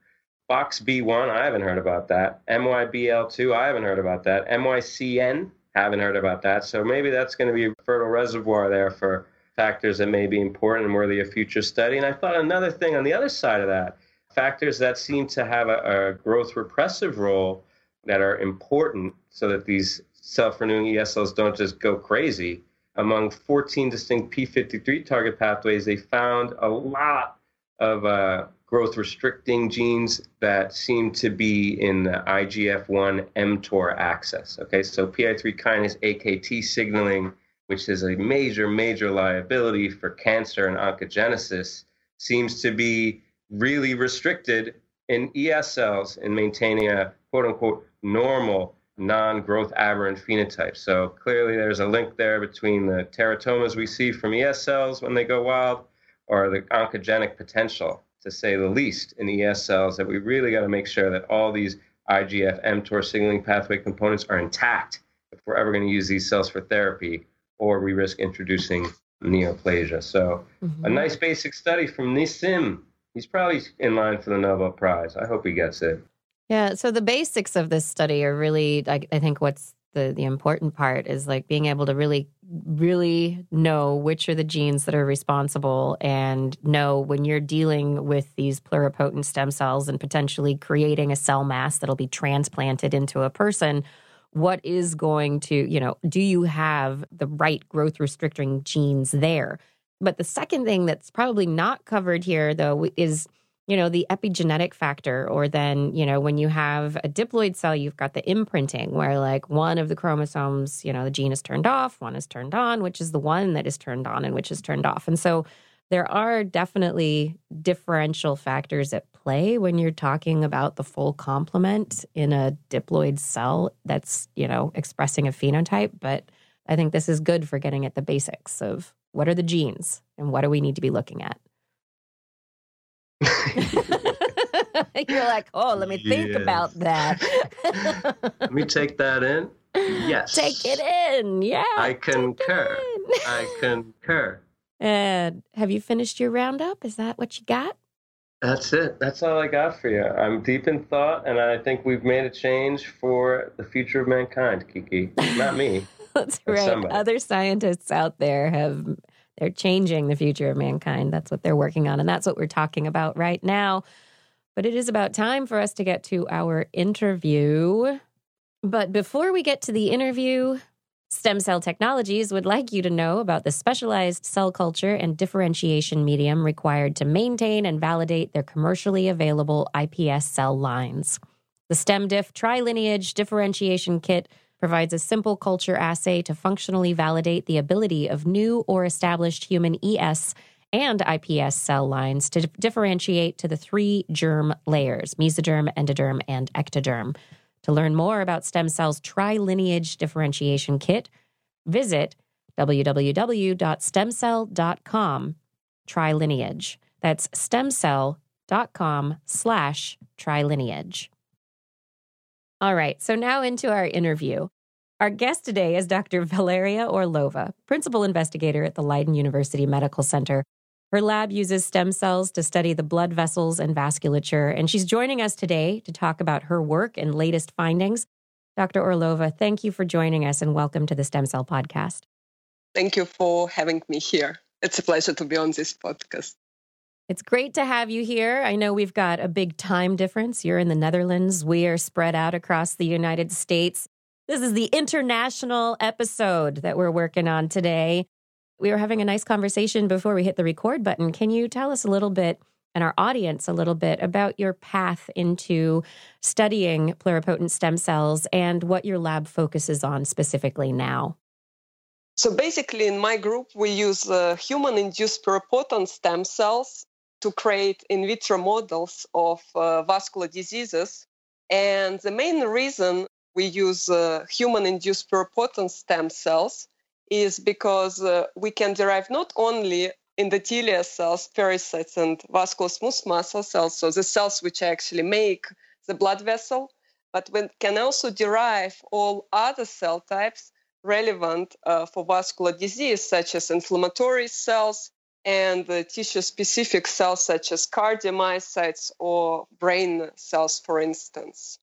FOXB1, I haven't heard about that. MYBL2, I haven't heard about that. MYCN, haven't heard about that. So maybe that's going to be a fertile reservoir there for factors that may be important and worthy of future study. And I thought another thing on the other side of that, factors that seem to have a, a growth repressive role that are important so that these self-renewing ES cells don't just go crazy. Among 14 distinct P53 target pathways, they found a lot of uh, growth restricting genes that seem to be in the IGF-1 mTOR axis. Okay, so PI3 kinase AKT signaling, which is a major, major liability for cancer and oncogenesis, seems to be really restricted in ES cells in maintaining a quote unquote normal non growth aberrant phenotype. So clearly there's a link there between the teratomas we see from ES cells when they go wild or the oncogenic potential, to say the least, in ES cells that we really got to make sure that all these IGF mTOR signaling pathway components are intact if we're ever going to use these cells for therapy or we risk introducing neoplasia. So mm-hmm. a nice basic study from Nissim he's probably in line for the Nobel Prize. I hope he gets it. Yeah. So the basics of this study are really, I, I think, what's the the important part is like being able to really really know which are the genes that are responsible and know when you're dealing with these pluripotent stem cells and potentially creating a cell mass that'll be transplanted into a person what is going to you know do you have the right growth restricting genes there? But the second thing that's probably not covered here, though, is you know the epigenetic factor or then you know when you have a diploid cell you've got the imprinting where like one of the chromosomes you know the gene is turned off one is turned on which is the one that is turned on and which is turned off and so there are definitely differential factors at play when you're talking about the full complement in a diploid cell that's you know expressing a phenotype but i think this is good for getting at the basics of what are the genes and what do we need to be looking at? [LAUGHS] You're like, oh, let me yes. think about that. [LAUGHS] let me take that in. Yes. Take it in. Yeah. I concur. I concur. And have you finished your roundup? Is that what you got? That's it. That's all I got for you. I'm deep in thought, and I think we've made a change for the future of mankind, Kiki. Not me. [LAUGHS] That's right. Somebody. Other scientists out there have they're changing the future of mankind. That's what they're working on, and that's what we're talking about right now. But it is about time for us to get to our interview. But before we get to the interview, Stem Cell Technologies would like you to know about the specialized cell culture and differentiation medium required to maintain and validate their commercially available iPS cell lines. The StemDiff Trilineage Differentiation Kit provides a simple culture assay to functionally validate the ability of new or established human ES and iPS cell lines to differentiate to the three germ layers mesoderm, endoderm, and ectoderm. To learn more about stem cells trilineage differentiation kit, visit www.stemcell.com trilineage. That's stemcell.com slash trilineage. All right, so now into our interview. Our guest today is Dr. Valeria Orlova, principal investigator at the Leiden University Medical Center, her lab uses stem cells to study the blood vessels and vasculature, and she's joining us today to talk about her work and latest findings. Dr. Orlova, thank you for joining us and welcome to the Stem Cell Podcast. Thank you for having me here. It's a pleasure to be on this podcast. It's great to have you here. I know we've got a big time difference. You're in the Netherlands, we are spread out across the United States. This is the international episode that we're working on today. We were having a nice conversation before we hit the record button. Can you tell us a little bit and our audience a little bit about your path into studying pluripotent stem cells and what your lab focuses on specifically now? So, basically, in my group, we use uh, human induced pluripotent stem cells to create in vitro models of uh, vascular diseases. And the main reason we use uh, human induced pluripotent stem cells is because uh, we can derive not only endothelial cells, pericytes, and vascular smooth muscle cells, so the cells which actually make the blood vessel, but we can also derive all other cell types relevant uh, for vascular disease, such as inflammatory cells and uh, tissue specific cells, such as cardiomyocytes or brain cells, for instance.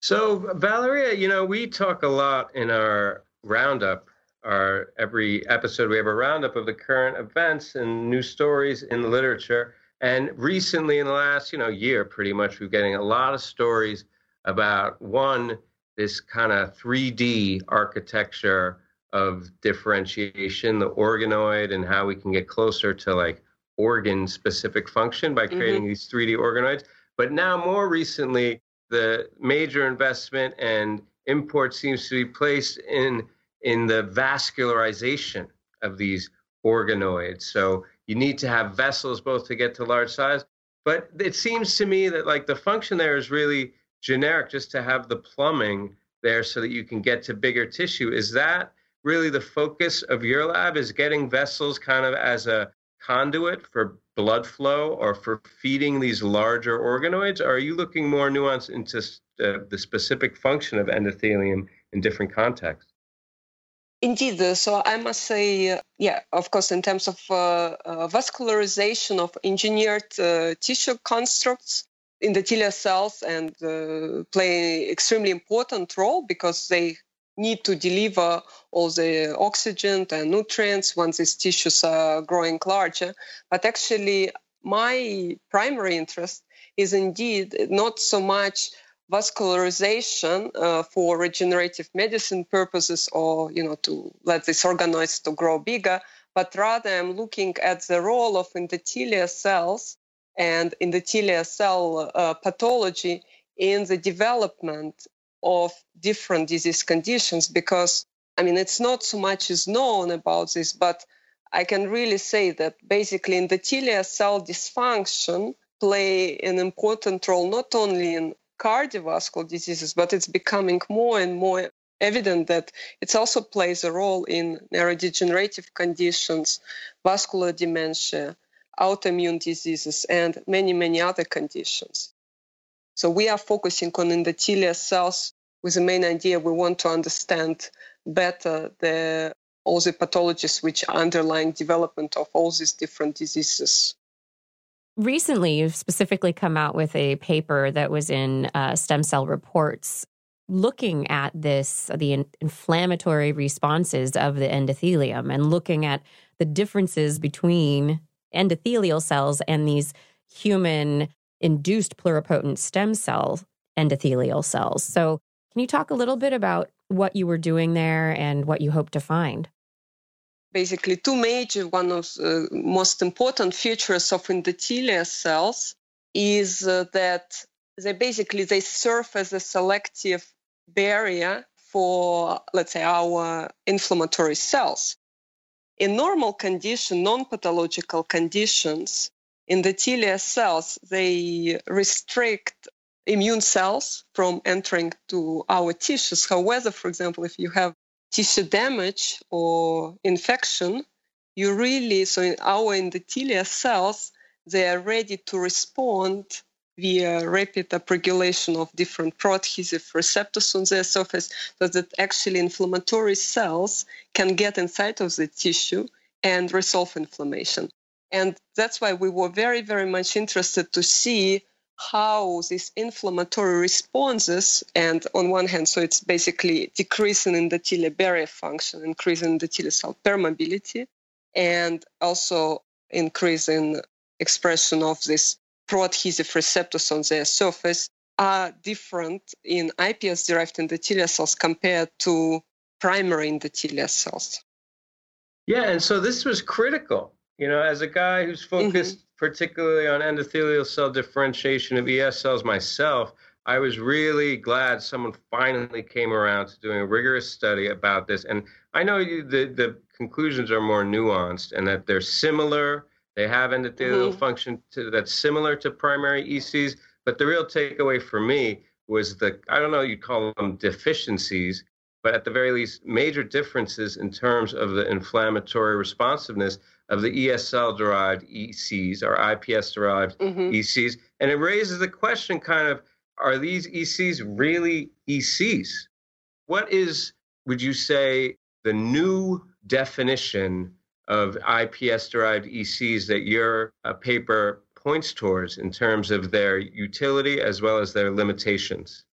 So, Valeria, you know, we talk a lot in our roundup our every episode we have a roundup of the current events and new stories in the literature. And recently, in the last you know year, pretty much, we're getting a lot of stories about one this kind of 3D architecture of differentiation, the organoid, and how we can get closer to like organ specific function by creating mm-hmm. these 3D organoids. But now, more recently, the major investment and import seems to be placed in in the vascularization of these organoids. So you need to have vessels both to get to large size. But it seems to me that like the function there is really generic, just to have the plumbing there so that you can get to bigger tissue. Is that really the focus of your lab? Is getting vessels kind of as a conduit for blood flow or for feeding these larger organoids? Or are you looking more nuanced into uh, the specific function of endothelium in different contexts? Indeed. So I must say, yeah, of course, in terms of uh, uh, vascularization of engineered uh, tissue constructs, endothelial cells and uh, play extremely important role because they need to deliver all the oxygen and nutrients once these tissues are growing larger. But actually, my primary interest is indeed not so much vascularization uh, for regenerative medicine purposes or you know to let these organoids to grow bigger but rather i'm looking at the role of endothelial cells and endothelial cell uh, pathology in the development of different disease conditions because i mean it's not so much is known about this but i can really say that basically endothelial cell dysfunction play an important role not only in cardiovascular diseases, but it's becoming more and more evident that it also plays a role in neurodegenerative conditions, vascular dementia, autoimmune diseases, and many, many other conditions. So we are focusing on endothelial cells with the main idea we want to understand better the all the pathologies which are underlying development of all these different diseases. Recently, you've specifically come out with a paper that was in uh, Stem Cell Reports looking at this, the in- inflammatory responses of the endothelium and looking at the differences between endothelial cells and these human induced pluripotent stem cell endothelial cells. So, can you talk a little bit about what you were doing there and what you hope to find? Basically, two major, one of the most important features of endothelial cells is uh, that they basically they serve as a selective barrier for, let's say, our inflammatory cells. In normal condition, non-pathological conditions, endothelial cells, they restrict immune cells from entering to our tissues. However, for example, if you have tissue damage or infection, you really, so in our endothelial cells, they are ready to respond via rapid upregulation of different proadhesive receptors on their surface so that actually inflammatory cells can get inside of the tissue and resolve inflammation. And that's why we were very, very much interested to see how these inflammatory responses, and on one hand, so it's basically decreasing endothelial barrier function, increasing endothelial cell permeability, and also increasing expression of these proadhesive receptors on their surface are different in iPS derived endothelial cells compared to primary endothelial cells. Yeah, and so this was critical. You know, as a guy who's focused mm-hmm. Particularly on endothelial cell differentiation of ES cells myself, I was really glad someone finally came around to doing a rigorous study about this. And I know you, the, the conclusions are more nuanced and that they're similar they have endothelial mm-hmm. function to, that's similar to primary ECs, but the real takeaway for me was the I don't know you'd call them deficiencies, but at the very least major differences in terms of the inflammatory responsiveness of the ES cell derived ECs or IPS derived mm-hmm. ECs, and it raises the question kind of are these ECs really ECs? What is would you say the new definition of IPS derived ECs that your uh, paper points towards in terms of their utility as well as their limitations?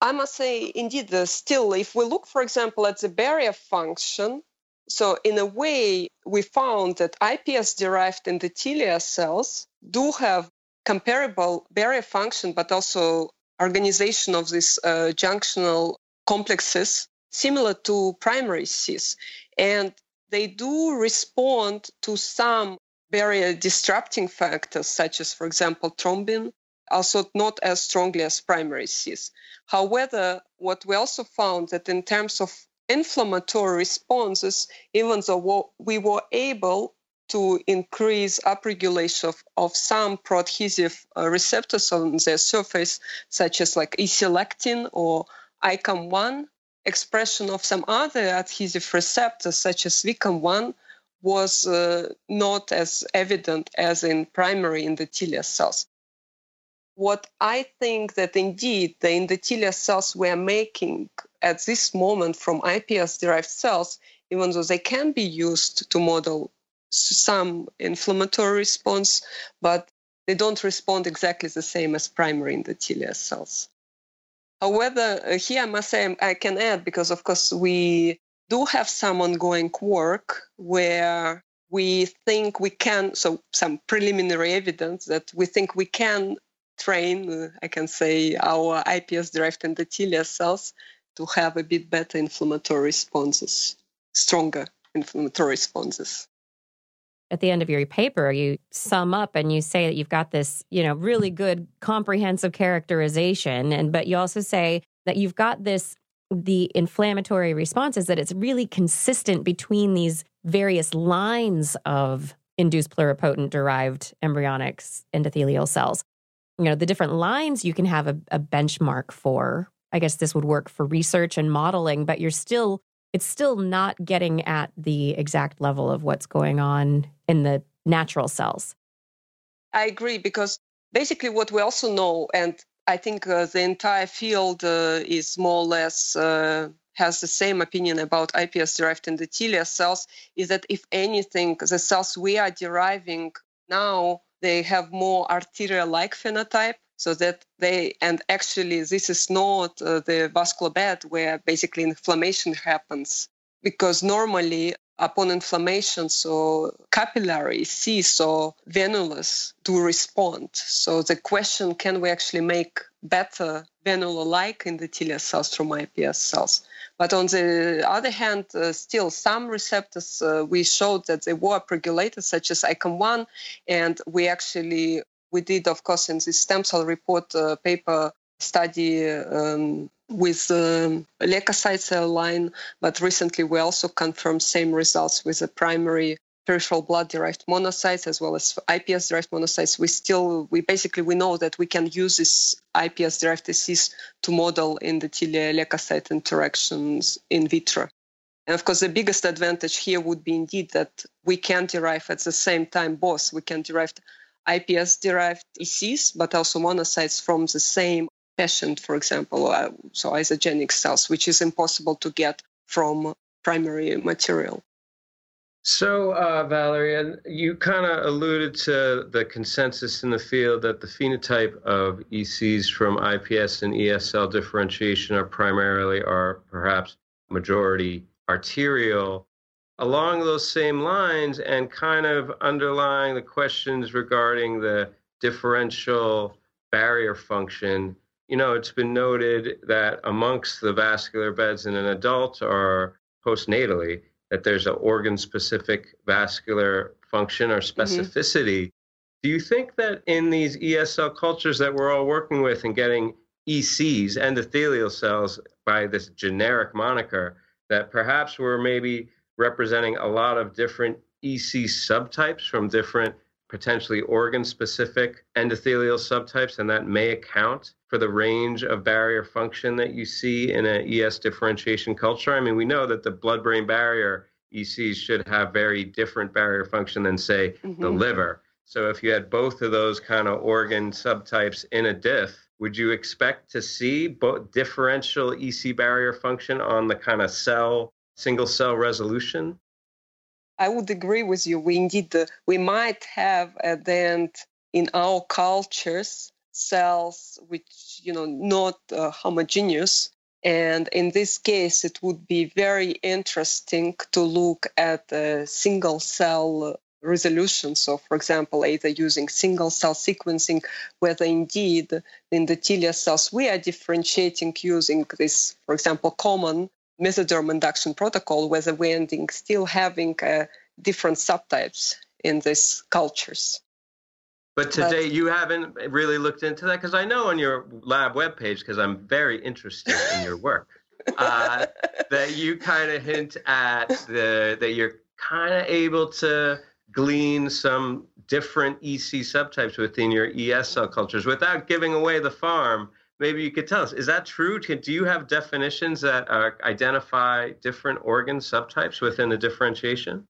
I must say, indeed, uh, still, if we look, for example, at the barrier function, so in a way, we found that IPS derived endothelial cells do have comparable barrier function, but also organization of these uh, junctional complexes similar to primary ECs. And they do respond to some barrier disrupting factors, such as, for example, thrombin, also not as strongly as primary ECs. However, what we also found that in terms of inflammatory responses, even though we were able to increase upregulation of, of some proadhesive uh, receptors on their surface, such as like E-selectin or ICAM1, expression of some other adhesive receptors, such as VCAM1, was uh, not as evident as in primary endothelial cells. What I think that indeed the endothelial cells we're making at this moment from IPS derived cells, even though they can be used to model some inflammatory response, but they don't respond exactly the same as primary endothelial cells. However, uh, here I must say I can add because, of course, we do have some ongoing work where we think we can, so some preliminary evidence that we think we can train, uh, I can say, our IPS derived endothelial cells to have a bit better inflammatory responses, stronger inflammatory responses. At the end of your paper you sum up and you say that you've got this you know really good comprehensive characterization and but you also say that you've got this the inflammatory responses that it's really consistent between these various lines of induced pluripotent derived embryonic endothelial cells. You know the different lines you can have a, a benchmark for i guess this would work for research and modeling but you're still it's still not getting at the exact level of what's going on in the natural cells. I agree because basically what we also know, and I think uh, the entire field uh, is more or less uh, has the same opinion about IPS derived endothelial cells, is that if anything, the cells we are deriving now they have more arterial-like phenotype so that they and actually this is not uh, the vascular bed where basically inflammation happens because normally upon inflammation so capillary cease or venulus do respond so the question can we actually make better venula-like endothelial cells from iPS cells. But on the other hand, uh, still some receptors uh, we showed that they were upregulated, such as ICAM1, and we actually we did, of course, in the stem cell report uh, paper study um, with um, leukocyte cell line, but recently we also confirmed same results with the primary peripheral blood derived monocytes as well as ips derived monocytes. We still we basically we know that we can use this ips derived disease to model endothelial leukocyte interactions in vitro. And of course the biggest advantage here would be indeed that we can derive at the same time both. We can derive ips derived ECs but also monocytes from the same patient for example uh, so isogenic cells which is impossible to get from primary material so, uh, Valerie, you kind of alluded to the consensus in the field that the phenotype of ECs from IPS and ES cell differentiation are primarily or perhaps majority arterial. Along those same lines, and kind of underlying the questions regarding the differential barrier function, you know, it's been noted that amongst the vascular beds in an adult or postnatally, that there's an organ specific vascular function or mm-hmm. specificity. Mm-hmm. Do you think that in these ES cell cultures that we're all working with and getting ECs, endothelial cells, by this generic moniker, that perhaps we're maybe representing a lot of different EC subtypes from different potentially organ specific endothelial subtypes, and that may account for the range of barrier function that you see in an ES differentiation culture? I mean, we know that the blood brain barrier ECs should have very different barrier function than, say, mm-hmm. the liver. So if you had both of those kind of organ subtypes in a diff, would you expect to see both differential EC barrier function on the kind of cell, single cell resolution? I would agree with you. We indeed, uh, we might have at the end in our cultures cells which, you know, not uh, homogeneous. And in this case, it would be very interesting to look at a single cell resolution. So, for example, either using single cell sequencing, whether indeed in the endothelial cells we are differentiating using this, for example, common mesoderm induction protocol, whether we're ending still having uh, different subtypes in these cultures. But today but, you haven't really looked into that because I know on your lab webpage, because I'm very interested in your work, [LAUGHS] uh, that you kind of hint at the that you're kind of able to glean some different EC subtypes within your ES cell cultures without giving away the farm maybe you could tell us is that true? Do you have definitions that uh, identify different organ subtypes within the differentiation?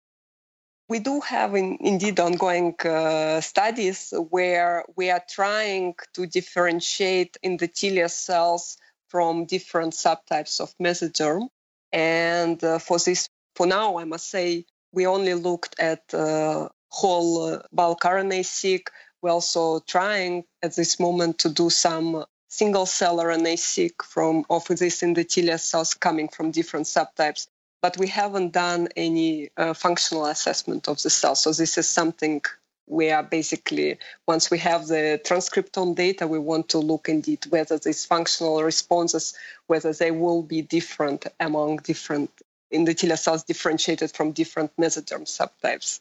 We do have in, indeed ongoing uh, studies where we are trying to differentiate endothelial cells from different subtypes of mesoderm and uh, for this for now i must say we only looked at uh, whole uh, bulk RNA-seq. We're also trying at this moment to do some single cell RNA-seq from of these endothelial cells coming from different subtypes, but we haven't done any uh, functional assessment of the cell. So this is something we are basically once we have the transcriptome data, we want to look indeed whether these functional responses, whether they will be different among different endothelial cells differentiated from different mesoderm subtypes.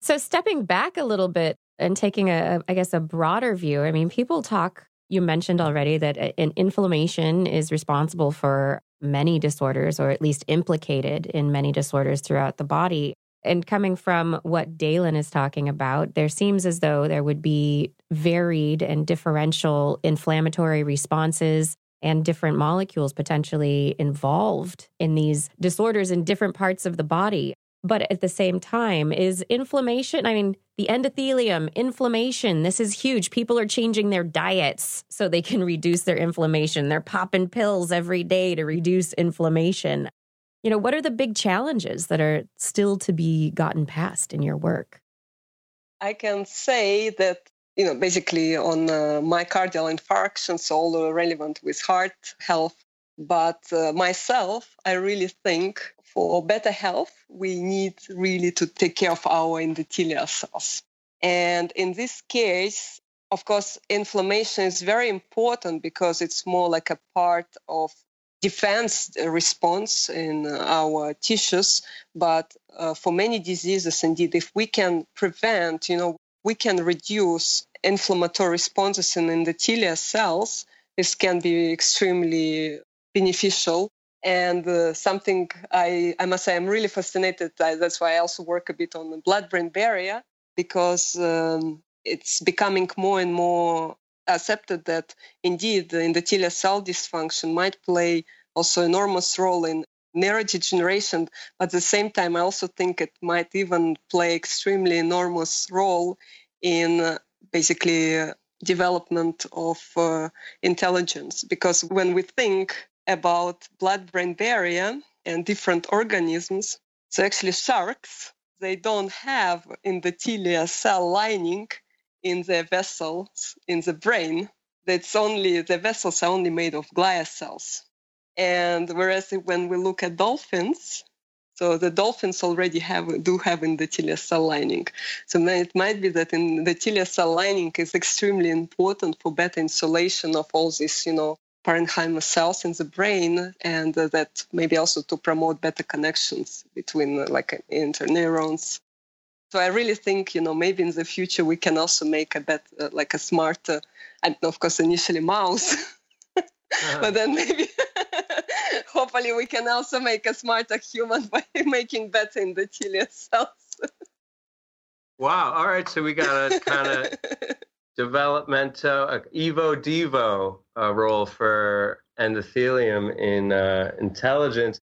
So stepping back a little bit and taking a, I guess, a broader view. I mean, people talk you mentioned already that an inflammation is responsible for many disorders, or at least implicated in many disorders throughout the body. And coming from what Daylon is talking about, there seems as though there would be varied and differential inflammatory responses and different molecules potentially involved in these disorders in different parts of the body. But at the same time, is inflammation, I mean, the endothelium, inflammation, this is huge. People are changing their diets so they can reduce their inflammation. They're popping pills every day to reduce inflammation. You know, what are the big challenges that are still to be gotten past in your work? I can say that, you know, basically on uh, myocardial infarctions, all relevant with heart health. But uh, myself, I really think for better health, we need really to take care of our endothelial cells. And in this case, of course, inflammation is very important because it's more like a part of defense response in our tissues. But uh, for many diseases, indeed, if we can prevent, you know, we can reduce inflammatory responses in endothelial cells, this can be extremely beneficial. And uh, something I, I must say, I'm really fascinated. I, that's why I also work a bit on the blood brain barrier because um, it's becoming more and more accepted that indeed the endothelial cell dysfunction might play also enormous role in neurodegeneration but at the same time i also think it might even play extremely enormous role in uh, basically uh, development of uh, intelligence because when we think about blood brain barrier and different organisms so actually sharks they don't have endothelial cell lining in their vessels in the brain. That's only the vessels are only made of glia cells. And whereas when we look at dolphins, so the dolphins already have do have endothelial cell lining. So it might be that endothelial cell lining is extremely important for better insulation of all these, you know, parenchyma cells in the brain, and uh, that maybe also to promote better connections between uh, like interneurons so I really think, you know, maybe in the future we can also make a bet, uh, like a smarter, and of course initially mouse, uh-huh. [LAUGHS] but then maybe [LAUGHS] hopefully we can also make a smarter human [LAUGHS] by making better endothelial cells. wow! All right, so we got a kind of developmental uh, evo devo uh, role for endothelium in uh, intelligence.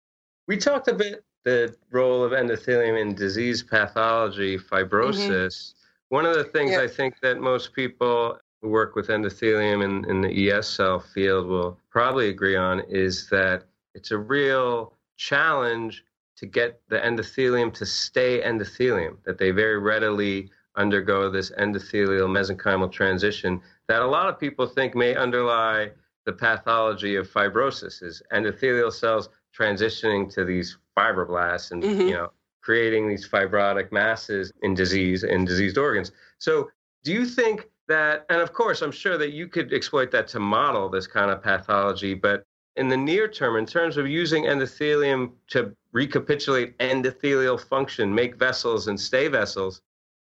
We talked a bit the role of endothelium in disease pathology, fibrosis. Mm-hmm. One of the things I think that most people who work with endothelium in, in the ES cell field will probably agree on is that it's a real challenge to get the endothelium to stay endothelium, that they very readily undergo this endothelial mesenchymal transition that a lot of people think may underlie the pathology of fibrosis is endothelial cells transitioning to these fibroblasts and mm-hmm. you know creating these fibrotic masses in disease in diseased organs. So do you think that and of course I'm sure that you could exploit that to model this kind of pathology, but in the near term, in terms of using endothelium to recapitulate endothelial function, make vessels and stay vessels,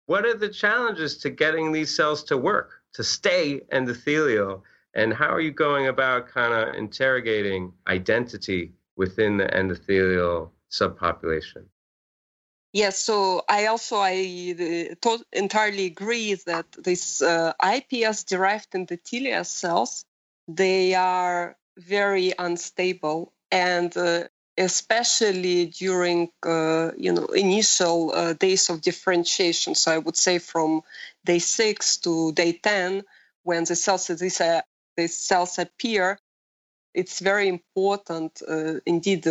what are the challenges to getting these cells to work, to stay endothelial? And how are you going about kind of interrogating identity within the endothelial subpopulation. Yes, so I also I uh, entirely agree that these uh, IPS derived endothelial cells they are very unstable and uh, especially during uh, you know initial uh, days of differentiation. So I would say from day six to day ten, when the cells these, uh, these cells appear, it's very important indeed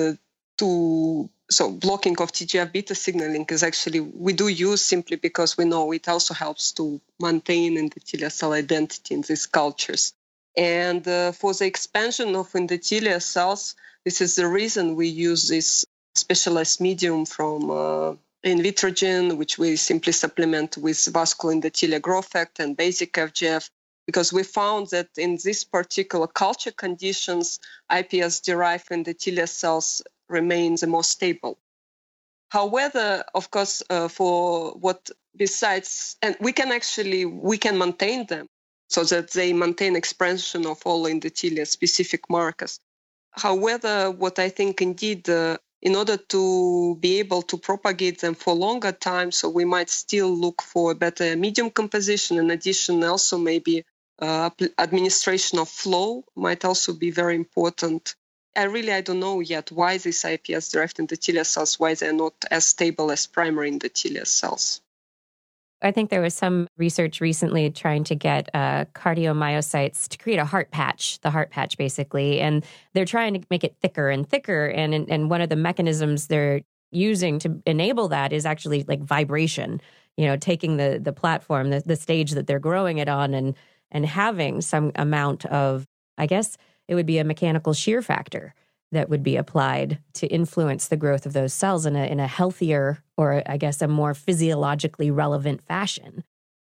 to so blocking of TGF beta signaling is actually we do use simply because we know it also helps to maintain endothelial cell identity in these cultures. And uh, for the expansion of endothelial cells, this is the reason we use this specialized medium from uh, Invitrogen, which we simply supplement with vascular endothelial growth factor and basic FGF, because we found that in these particular culture conditions, IPS derived endothelial cells remain the most stable. However, of course, uh, for what besides, and we can actually we can maintain them so that they maintain expression of all endothelial specific markers. However, what I think indeed, uh, in order to be able to propagate them for longer time, so we might still look for a better medium composition. In addition, also maybe uh, administration of flow might also be very important I really I don't know yet why these IPS derived endothelial cells why they're not as stable as primary endothelial cells. I think there was some research recently trying to get uh, cardiomyocytes to create a heart patch, the heart patch basically, and they're trying to make it thicker and thicker. And and one of the mechanisms they're using to enable that is actually like vibration. You know, taking the the platform, the, the stage that they're growing it on, and and having some amount of, I guess, it would be a mechanical shear factor that would be applied to influence the growth of those cells in a, in a healthier or I guess a more physiologically relevant fashion.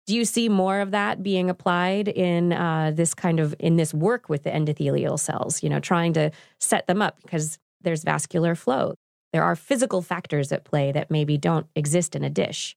Do you see more of that being applied in uh, this kind of in this work with the endothelial cells? You know, trying to set them up because there's vascular flow. There are physical factors at play that maybe don't exist in a dish.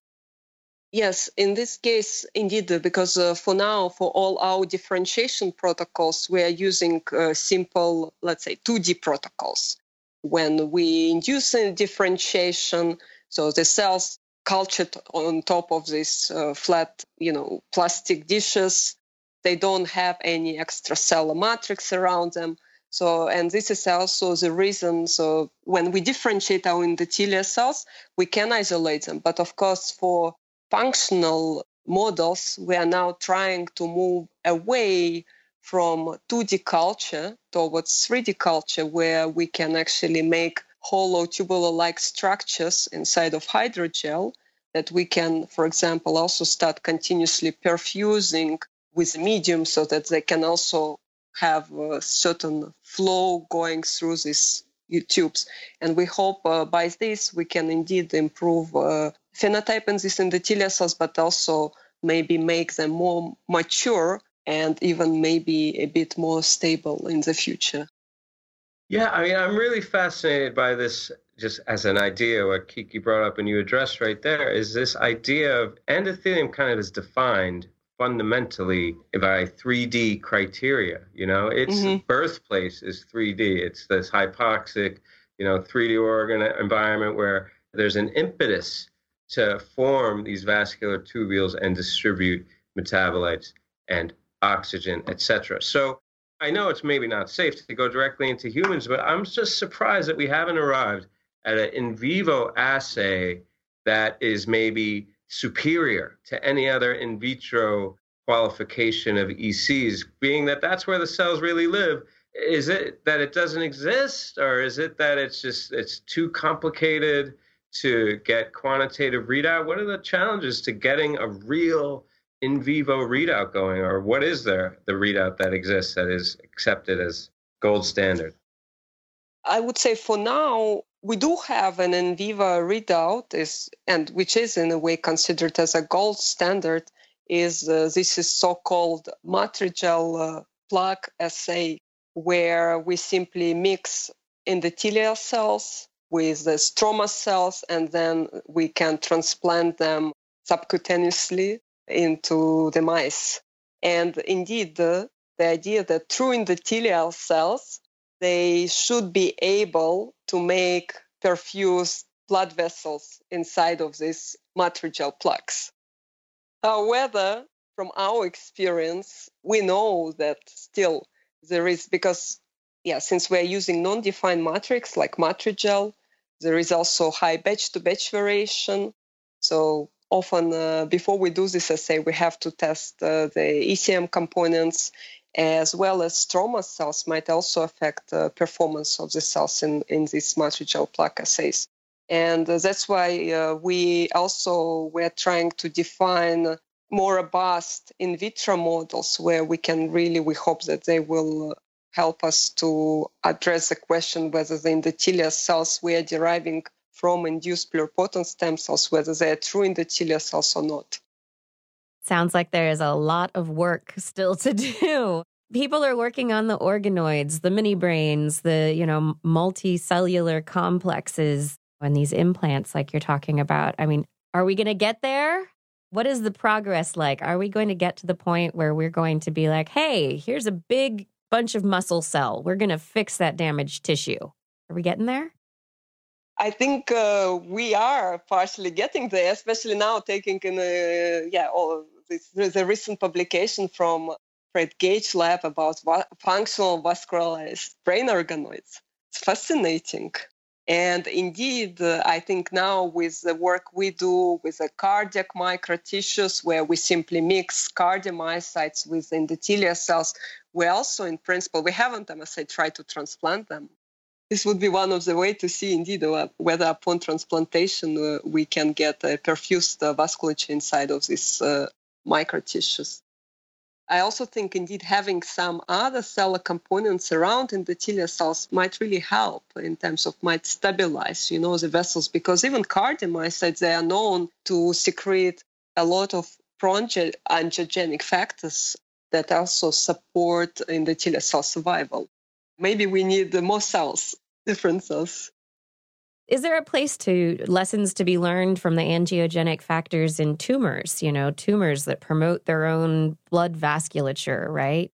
Yes, in this case, indeed, because uh, for now, for all our differentiation protocols, we are using uh, simple, let's say, 2D protocols. When we induce a differentiation, so the cells cultured on top of these uh, flat, you know, plastic dishes. They don't have any extracellular matrix around them. So, and this is also the reason. So, when we differentiate our endothelial cells, we can isolate them. But of course, for functional models, we are now trying to move away from 2D culture towards 3D culture, where we can actually make hollow tubular-like structures inside of hydrogel that we can, for example, also start continuously perfusing with medium so that they can also have a certain flow going through these tubes. And we hope uh, by this we can indeed improve uh, phenotype in these endothelial cells, but also maybe make them more mature and even maybe a bit more stable in the future. Yeah, I mean, I'm really fascinated by this just as an idea, what Kiki brought up and you addressed right there is this idea of endothelium kind of is defined fundamentally by 3D criteria. You know, its mm-hmm. birthplace is 3D. It's this hypoxic, you know, 3D organ environment where there's an impetus to form these vascular tubules and distribute metabolites and oxygen, etc. So I know it's maybe not safe to go directly into humans, but I'm just surprised that we haven't arrived at an in vivo assay that is maybe superior to any other in vitro qualification of ECs, being that that's where the cells really live. Is it that it doesn't exist, or is it that it's just it's too complicated to get quantitative readout? What are the challenges to getting a real in vivo readout going, or what is there the readout that exists that is accepted as gold standard? I would say for now, we do have an in vivo readout, is, and which is in a way considered as a gold standard. Is uh, this is so-called matrigel uh, plug assay, where we simply mix endothelial cells with the stroma cells, and then we can transplant them subcutaneously into the mice. And indeed, the, the idea that through endothelial cells, they should be able to make perfused blood vessels inside of these matrigel plugs. However, from our experience, we know that still there is, because, yeah, since we're using non defined matrix like matrigel, there is also high batch to batch variation. So often, uh, before we do this assay, we have to test uh, the ECM components as well as stroma cells might also affect the performance of the cells in, in these matrigel plug assays. And uh, that's why uh, we also were trying to define more robust in vitro models where we can really, we hope that they will help us to address the question whether the endothelial cells we are deriving from induced pluripotent stem cells, whether they are true endothelial cells or not. Sounds like there is a lot of work still to do. People are working on the organoids, the mini brains, the, you know, multicellular complexes and these implants like you're talking about. I mean, are we going to get there? What is the progress like? Are we going to get to the point where we're going to be like, "Hey, here's a big bunch of muscle cell. We're going to fix that damaged tissue." Are we getting there? I think uh, we are partially getting there, especially now taking in uh, yeah all this, the recent publication from Fred Gage lab about va- functional vascularized brain organoids. It's fascinating. And indeed, uh, I think now with the work we do with the cardiac microtissues, where we simply mix cardiomyocytes with endothelial cells, we also, in principle, we haven't, I must say, tried to transplant them. This would be one of the way to see, indeed, uh, whether upon transplantation uh, we can get a perfused uh, vasculature inside of these uh, microtissues. I also think indeed having some other cellular components around endothelial cells might really help in terms of might stabilize, you know, the vessels because even cardiomyocytes they are known to secrete a lot of pro-angiogenic factors that also support in the endothelial cell survival. Maybe we need more cells, different cells. Is there a place to lessons to be learned from the angiogenic factors in tumors, you know, tumors that promote their own blood vasculature, right?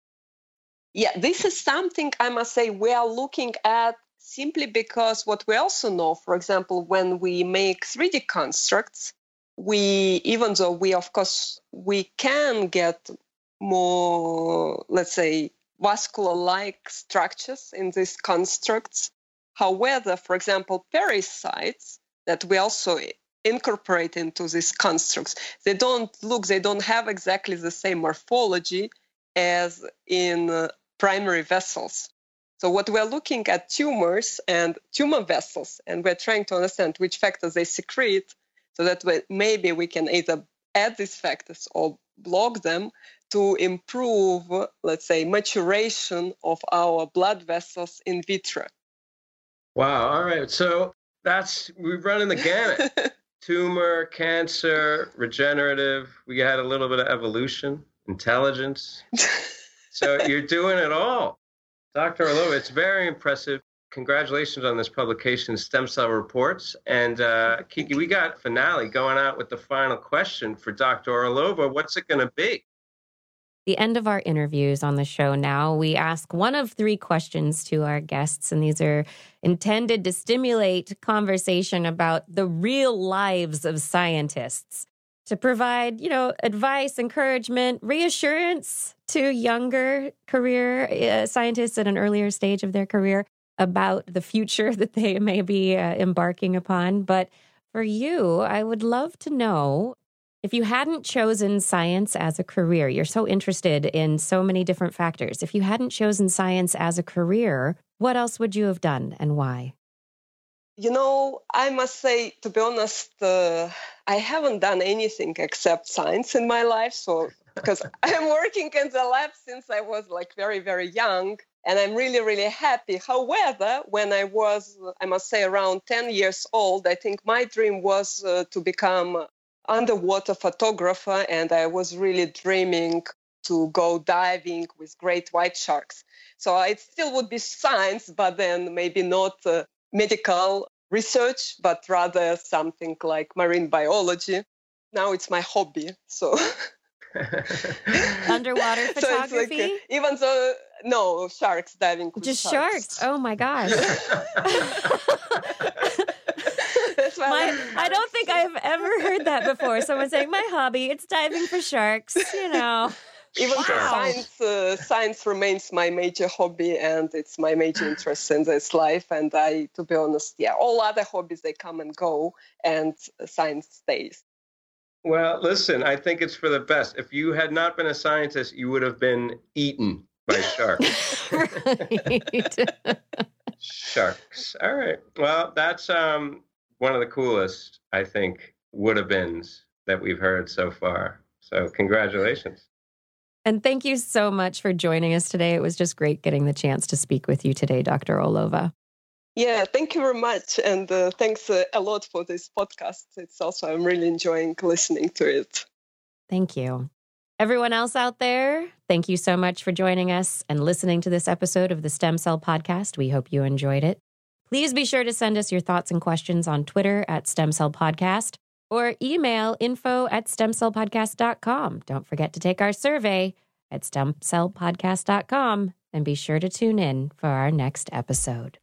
Yeah, this is something I must say we are looking at simply because what we also know, for example, when we make 3D constructs, we, even though we, of course, we can get more, let's say, vascular like structures in these constructs, However, for example, pericytes that we also incorporate into these constructs, they don't look, they don't have exactly the same morphology as in uh, primary vessels. So what we're looking at tumors and tumor vessels, and we're trying to understand which factors they secrete, so that maybe we can either add these factors or block them to improve, let's say, maturation of our blood vessels in vitro. Wow. All right. So that's we've run in the gamut. [LAUGHS] Tumor, cancer, regenerative. We had a little bit of evolution, intelligence. [LAUGHS] so you're doing it all. Dr. Orlova, it's very impressive. Congratulations on this publication, Stem Cell Reports. And uh, Kiki, we got finale going out with the final question for Dr. Orlova. What's it going to be? the end of our interviews on the show now, we ask one of three questions to our guests, and these are intended to stimulate conversation about the real lives of scientists to provide, you know, advice, encouragement, reassurance to younger career uh, scientists at an earlier stage of their career about the future [LAUGHS] that they may be uh, embarking upon. But for you, I would love to know if you hadn't chosen science as a career, you're so interested in so many different factors. If you hadn't chosen science as a career, what else would you have done and why? You know, I must say, to be honest, uh, I haven't done anything except science in my life. So, because [LAUGHS] I'm working in the lab since I was like very, very young, and I'm really, really happy. However, when I was, I must say, around 10 years old, I think my dream was uh, to become underwater photographer and I was really dreaming to go diving with great white sharks. So it still would be science, but then maybe not uh, medical research, but rather something like marine biology. Now it's my hobby. So [LAUGHS] [LAUGHS] underwater photography. So like, uh, even though no sharks diving. Just sharks. sharks. Oh my gosh. [LAUGHS] my, I don't think I've ever heard that before. Someone saying my hobby it's diving for sharks. You know. Even wow. science, uh, science remains my major hobby, and it's my major interest in this life. And I, to be honest, yeah, all other hobbies they come and go, and science stays. Well, listen, I think it's for the best. If you had not been a scientist, you would have been eaten by sharks. [LAUGHS] sharks. All right. Well, that's um one of the coolest, I think, would have beens that we've heard so far. So, congratulations. And thank you so much for joining us today. It was just great getting the chance to speak with you today, Dr. Orlova. Yeah, thank you very much. And uh, thanks uh, a lot for this podcast. It's also, I'm really enjoying listening to it. Thank you. Everyone else out there, thank you so much for joining us and listening to this episode of the Stem Cell Podcast. We hope you enjoyed it. Please be sure to send us your thoughts and questions on Twitter at Stem Cell Podcast or email info at stemcellpodcast.com. Don't forget to take our survey at stemcellpodcast.com and be sure to tune in for our next episode.